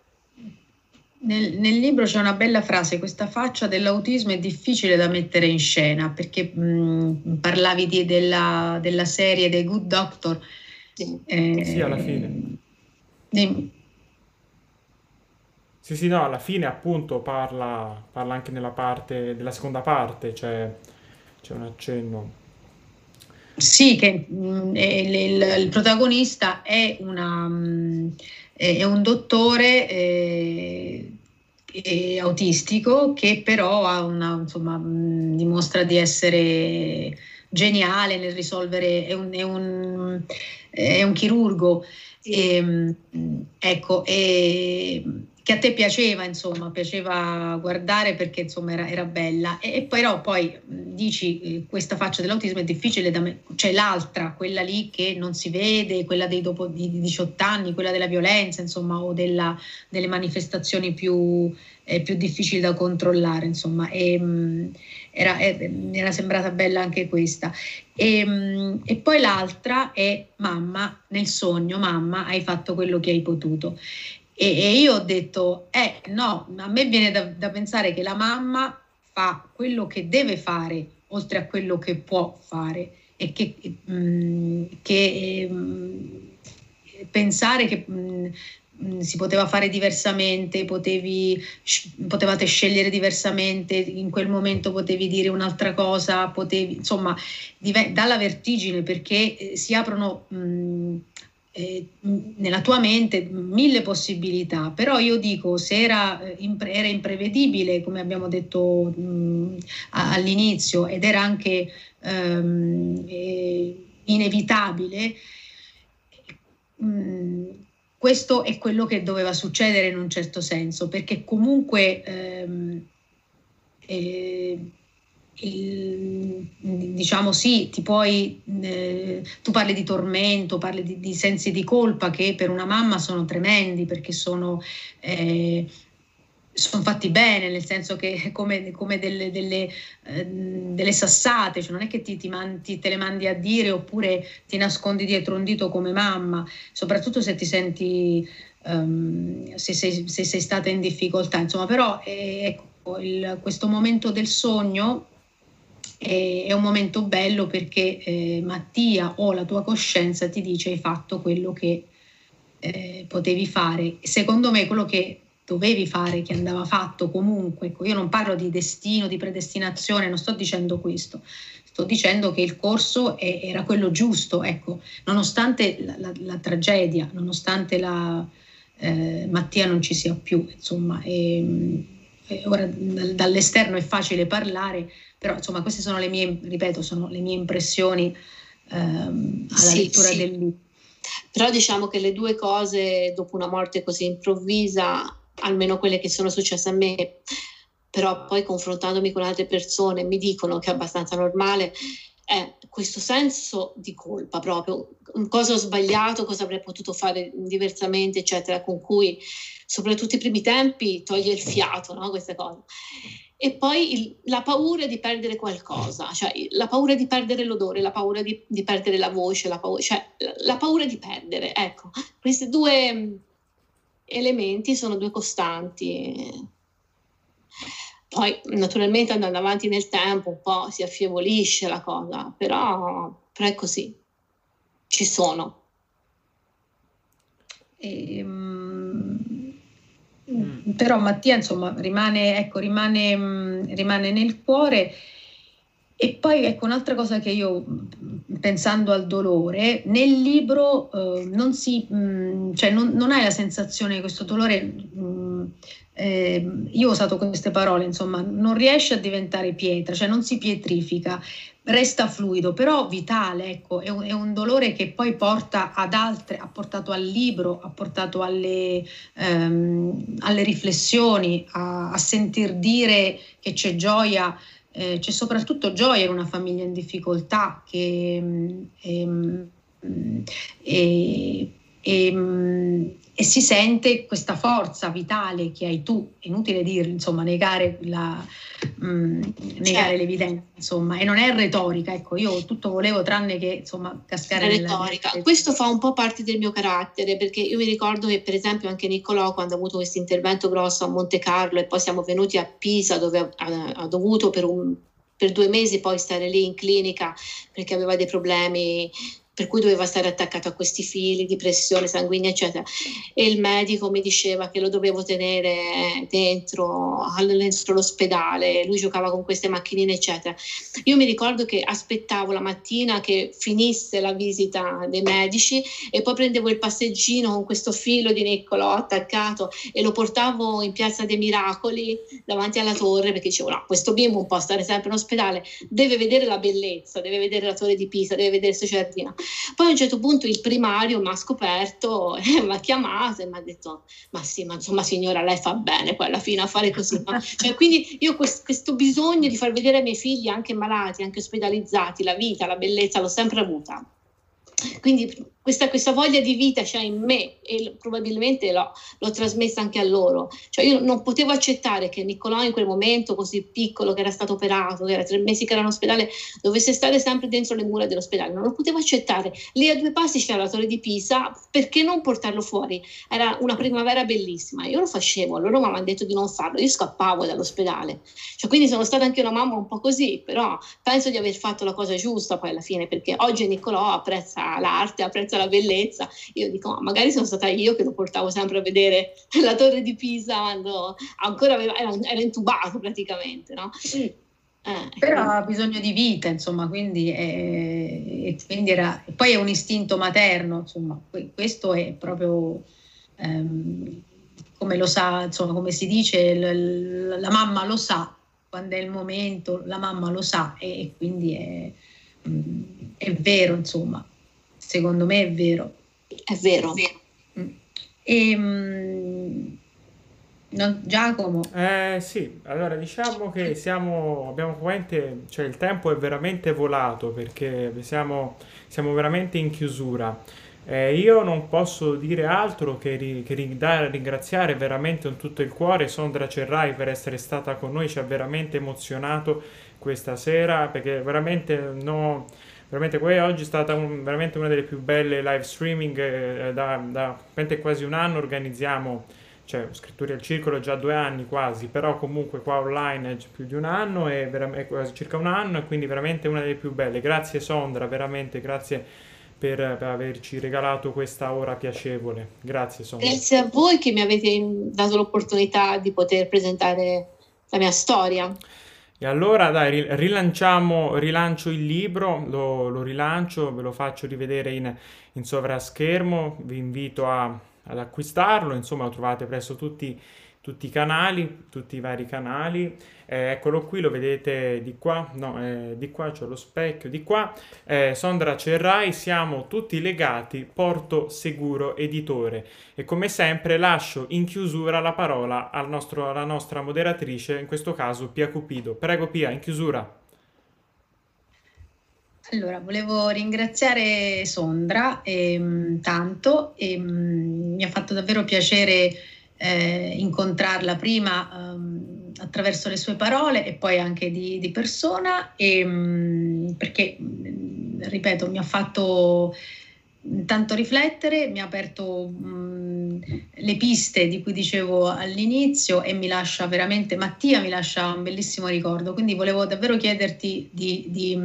nel, nel, libro c'è una bella frase, questa faccia dell'autismo è difficile da mettere in scena perché mh, parlavi di, della, della, serie The Good Doctor. Sì, eh, sì alla fine. Dimmi. Sì, sì, no, alla fine appunto parla, parla anche nella parte, della seconda parte, cioè c'è un accenno. Sì, che mh, il, il, il, protagonista è una... Mh, è un dottore eh, autistico che però una, insomma, dimostra di essere geniale nel risolvere, è un, è un, è un chirurgo. E, ehm, ecco, e, che a te piaceva, insomma, piaceva guardare perché insomma era, era bella. E, e, però poi dici eh, questa faccia dell'autismo è difficile da me, c'è l'altra, quella lì che non si vede, quella dei dopo di, di 18 anni, quella della violenza, insomma, o della, delle manifestazioni più, eh, più difficili da controllare, insomma. E, mh, era, era, sembrata bella anche questa. E, mh, e poi l'altra è mamma, nel sogno, mamma, hai fatto quello che hai potuto. E, e io ho detto, eh no, a me viene da, da pensare che la mamma fa quello che deve fare oltre a quello che può fare. E che, mh, mm, che mm, pensare che mm, si poteva fare diversamente, potevi, potevate scegliere diversamente, in quel momento potevi dire un'altra cosa, potevi, insomma, div- dalla vertigine perché eh, si aprono eh, nella tua mente mille possibilità, però io dico se era, eh, era imprevedibile, come abbiamo detto mh, all'inizio, ed era anche ehm, eh, inevitabile, mh, questo è quello che doveva succedere in un certo senso, perché comunque ehm, eh, il, diciamo sì, ti puoi, eh, tu parli di tormento, parli di, di, sensi di colpa che per una mamma sono tremendi perché sono, eh, sono fatti bene, nel senso che come, come delle, delle, eh, delle, sassate, cioè non è che ti, ti, mandi, te le mandi a dire oppure ti nascondi dietro un dito come mamma, soprattutto se ti senti, um, se, sei, se, sei, stata in difficoltà, insomma, però eh, ecco, il, questo momento del sogno è un momento bello perché eh, Mattia o la tua coscienza ti dice hai fatto quello che eh, potevi fare. Secondo me quello che dovevi fare, che andava fatto comunque, ecco, io non parlo di destino, di predestinazione, non sto dicendo questo, sto dicendo che il corso è, era quello giusto, ecco, nonostante la, la, la tragedia, nonostante la, eh, Mattia non ci sia più, insomma, e, e ora dall'esterno è facile parlare, però insomma queste sono le mie, ripeto, sono le mie impressioni ehm, alla sì, lettura sì. del libro. Però diciamo che le due cose dopo una morte così improvvisa, almeno quelle che sono successe a me, però poi confrontandomi con altre persone mi dicono che è abbastanza normale, è questo senso di colpa proprio, cosa ho sbagliato, cosa avrei potuto fare diversamente, eccetera, con cui soprattutto i primi tempi toglie il fiato, no? queste cose e poi il, la paura di perdere qualcosa, cioè la paura di perdere l'odore, la paura di, di perdere la voce, la paura, cioè la paura di perdere. Ecco, questi due elementi sono due costanti. Poi naturalmente andando avanti nel tempo un po' si affievolisce la cosa, però, però è così, ci sono. E, um Mm. Però Mattia, insomma, rimane, ecco, rimane, mm, rimane nel cuore. E poi ecco un'altra cosa che io, mm, pensando al dolore, nel libro eh, non, si, mh, cioè non, non, hai la sensazione che questo dolore, mh, eh, io ho usato queste parole, insomma, non riesce a diventare pietra, cioè non si pietrifica, resta fluido, però vitale, ecco, è un, è un, dolore che poi porta ad altre, ha portato al libro, ha portato alle, ehm, alle riflessioni, a, a, sentir dire che c'è gioia, eh, c'è soprattutto gioia in una famiglia in difficoltà che ehm, e, e, e si sente questa forza vitale che hai tu, è inutile dire, insomma, negare, la, mh, mm, negare certo. l'evidenza, insomma, e non è retorica, ecco, io tutto volevo tranne che, insomma, cascare nella retorica. Questo fa un po' parte del mio carattere, perché io mi ricordo che, per esempio, anche Niccolò, quando ha avuto questo intervento grosso a Monte Carlo e poi siamo venuti a Pisa, dove ha, ha dovuto per un per due mesi poi stare lì in clinica perché aveva dei problemi per cui doveva stare attaccato a questi fili di pressione sanguigna, eccetera. E il medico mi diceva che lo dovevo tenere dentro, dentro l'ospedale, lui giocava con queste macchinine, eccetera. Io mi ricordo che aspettavo la mattina che finisse la visita dei medici e poi prendevo il passeggino con questo filo di Niccolò attaccato e lo portavo in Piazza dei Miracoli davanti alla torre perché dicevo no, questo bimbo po' stare sempre in ospedale, deve vedere la bellezza, deve vedere la torre di Pisa, deve vedere il giardino. Poi a un certo punto il primario mi ha scoperto, *laughs* eh, mi ha chiamato e mi ha detto, ma sì, ma insomma signora, lei fa bene poi alla fine a fare così. No? *laughs* Cioè, quindi io questo, questo bisogno di far vedere ai miei figli, anche malati, anche ospedalizzati, la vita, la bellezza, l'ho sempre avuta. Quindi questa, questa, voglia di vita c'è in me e probabilmente l'ho, l'ho, trasmessa anche a loro. Cioè io non potevo accettare che Niccolò in quel momento così piccolo, che era stato operato, che era tre mesi che era in ospedale, dovesse stare sempre dentro le mura dell'ospedale. Non lo potevo accettare. Lì a due passi c'era la torre di Pisa, perché non portarlo fuori? Era una primavera bellissima. Io lo facevo, loro mi avevano detto di non farlo, io scappavo dall'ospedale. Cioè, quindi sono stata anche una mamma un po' così, però penso di aver fatto la cosa giusta poi alla fine, perché oggi Niccolò apprezza l'arte, apprezza senza la bellezza. Io dico, ma magari sono stata io che lo portavo sempre a vedere *laughs* la torre di Pisa quando ancora aveva, era, era intubato praticamente, no? Eh, Però ha bisogno di vita, insomma, quindi, è, quindi era, poi è un istinto materno, insomma, questo è proprio ehm, come lo sa, insomma, come si dice, l, la mamma lo sa, quando è il momento, la mamma lo sa e quindi è, mm, è vero, insomma secondo me è vero. È vero. Mm. E, um, no, Giacomo? Eh sì, allora diciamo che siamo, abbiamo veramente, cioè il tempo è veramente volato perché siamo, siamo veramente in chiusura. Eh, io non posso dire altro che, ri, che ringraziare veramente con tutto il cuore Sondra Cerrai per essere stata con noi, ci ha veramente emozionato questa sera perché veramente no, veramente quella oggi è stata un, veramente una delle più belle live streaming eh, da, da quasi un anno organizziamo cioè scrittori al circolo già due anni quasi però comunque qua online è più di un anno e è quasi circa un anno e quindi veramente una delle più belle grazie Sondra veramente grazie per, per, averci regalato questa ora piacevole. Grazie Sondra. Grazie a voi che mi avete dato l'opportunità di poter presentare la mia storia. E allora dai, rilanciamo, rilancio il libro, lo, lo rilancio, ve lo faccio rivedere in, in sovraschermo, vi invito a, ad acquistarlo, insomma lo trovate presso tutti tutti i canali, tutti i vari canali. Eh, eccolo qui, lo vedete di qua, no, eh, di qua c'è lo specchio, di qua. Eh, Sondra Cerrai, siamo tutti legati, Porto Seguro Editore. E come sempre lascio in chiusura la parola al nostro, alla nostra moderatrice, in questo caso Pia Cupido. Prego Pia, in chiusura. Allora, volevo ringraziare Sondra ehm, tanto, ehm, mi ha fatto davvero piacere eh, incontrarla prima um, attraverso le sue parole e poi anche di, di persona, e, um, perché, mm, ripeto, mi ha fatto tanto riflettere, mi ha aperto um, le piste di cui dicevo all'inizio e mi lascia veramente, Mattia mi lascia un bellissimo ricordo, quindi volevo davvero chiederti di, di,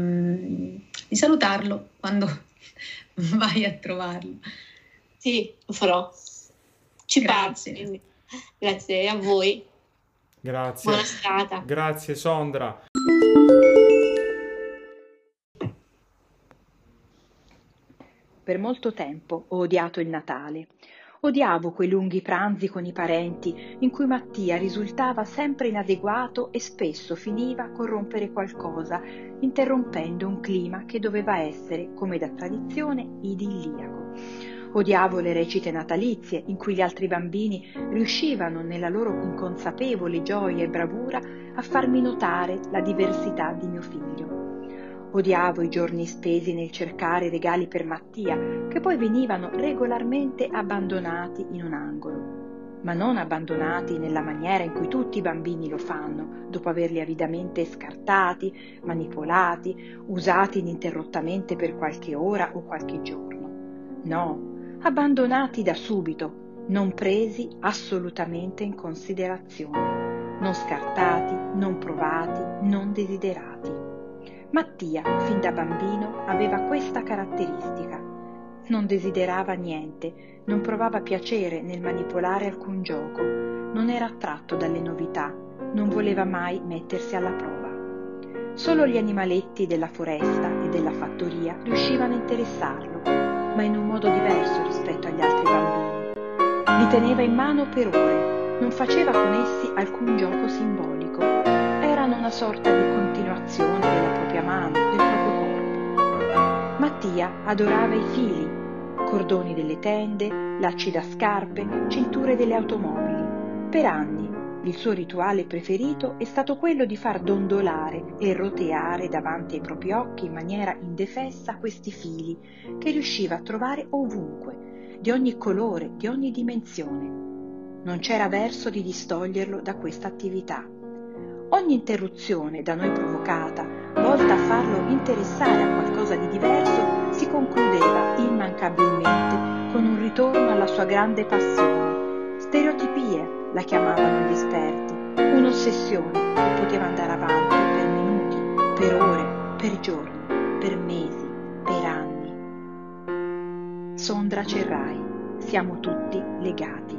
di salutarlo quando *laughs* vai a trovarlo. Sì, lo farò ci Grazie. Parli. *laughs* Grazie a voi. Grazie. Buona serata. Grazie Sondra. Per molto tempo ho odiato il Natale. Odiavo quei lunghi pranzi con i parenti in cui Mattia risultava sempre inadeguato e spesso finiva con rompere qualcosa, interrompendo un clima che doveva essere, come da tradizione, idilliaco. Odiavo le recite natalizie in cui gli altri bambini riuscivano nella loro inconsapevole gioia e bravura a farmi notare la diversità di mio figlio. Odiavo i giorni spesi nel cercare regali per Mattia, che poi venivano regolarmente abbandonati in un angolo ma non abbandonati nella maniera in cui tutti i bambini lo fanno, dopo averli avidamente scartati, manipolati, usati ininterrottamente per qualche ora o qualche giorno. No, abbandonati da subito, non presi assolutamente in considerazione, non scartati, non provati, non desiderati. Mattia, fin da bambino, aveva questa caratteristica non desiderava niente, non provava piacere nel manipolare alcun gioco, non era attratto dalle novità, non voleva mai mettersi alla prova. Solo gli animaletti della foresta e della fattoria riuscivano a interessarlo, ma in un modo diverso rispetto agli altri bambini. Li teneva in mano per ore, non faceva con essi alcun gioco simbolico, erano una sorta di continuazione della propria mano, del proprio corpo. Mattia adorava i fili, cordoni delle tende, lacci da scarpe, cinture delle automobili. Per anni il suo rituale preferito è stato quello di far dondolare e roteare davanti ai propri occhi in maniera indefessa questi fili che riusciva a trovare ovunque, di ogni colore, di ogni dimensione. Non c'era verso di distoglierlo da questa attività. Ogni interruzione da noi provocata, volta a farlo interessare a qualcosa di diverso, si concludeva immancabilmente con un ritorno alla sua grande passione. Stereotipie la chiamavano gli esperti, un'ossessione che poteva andare avanti per minuti, per ore, per giorni, per mesi, per anni. Sondra Cerrai, siamo tutti legati.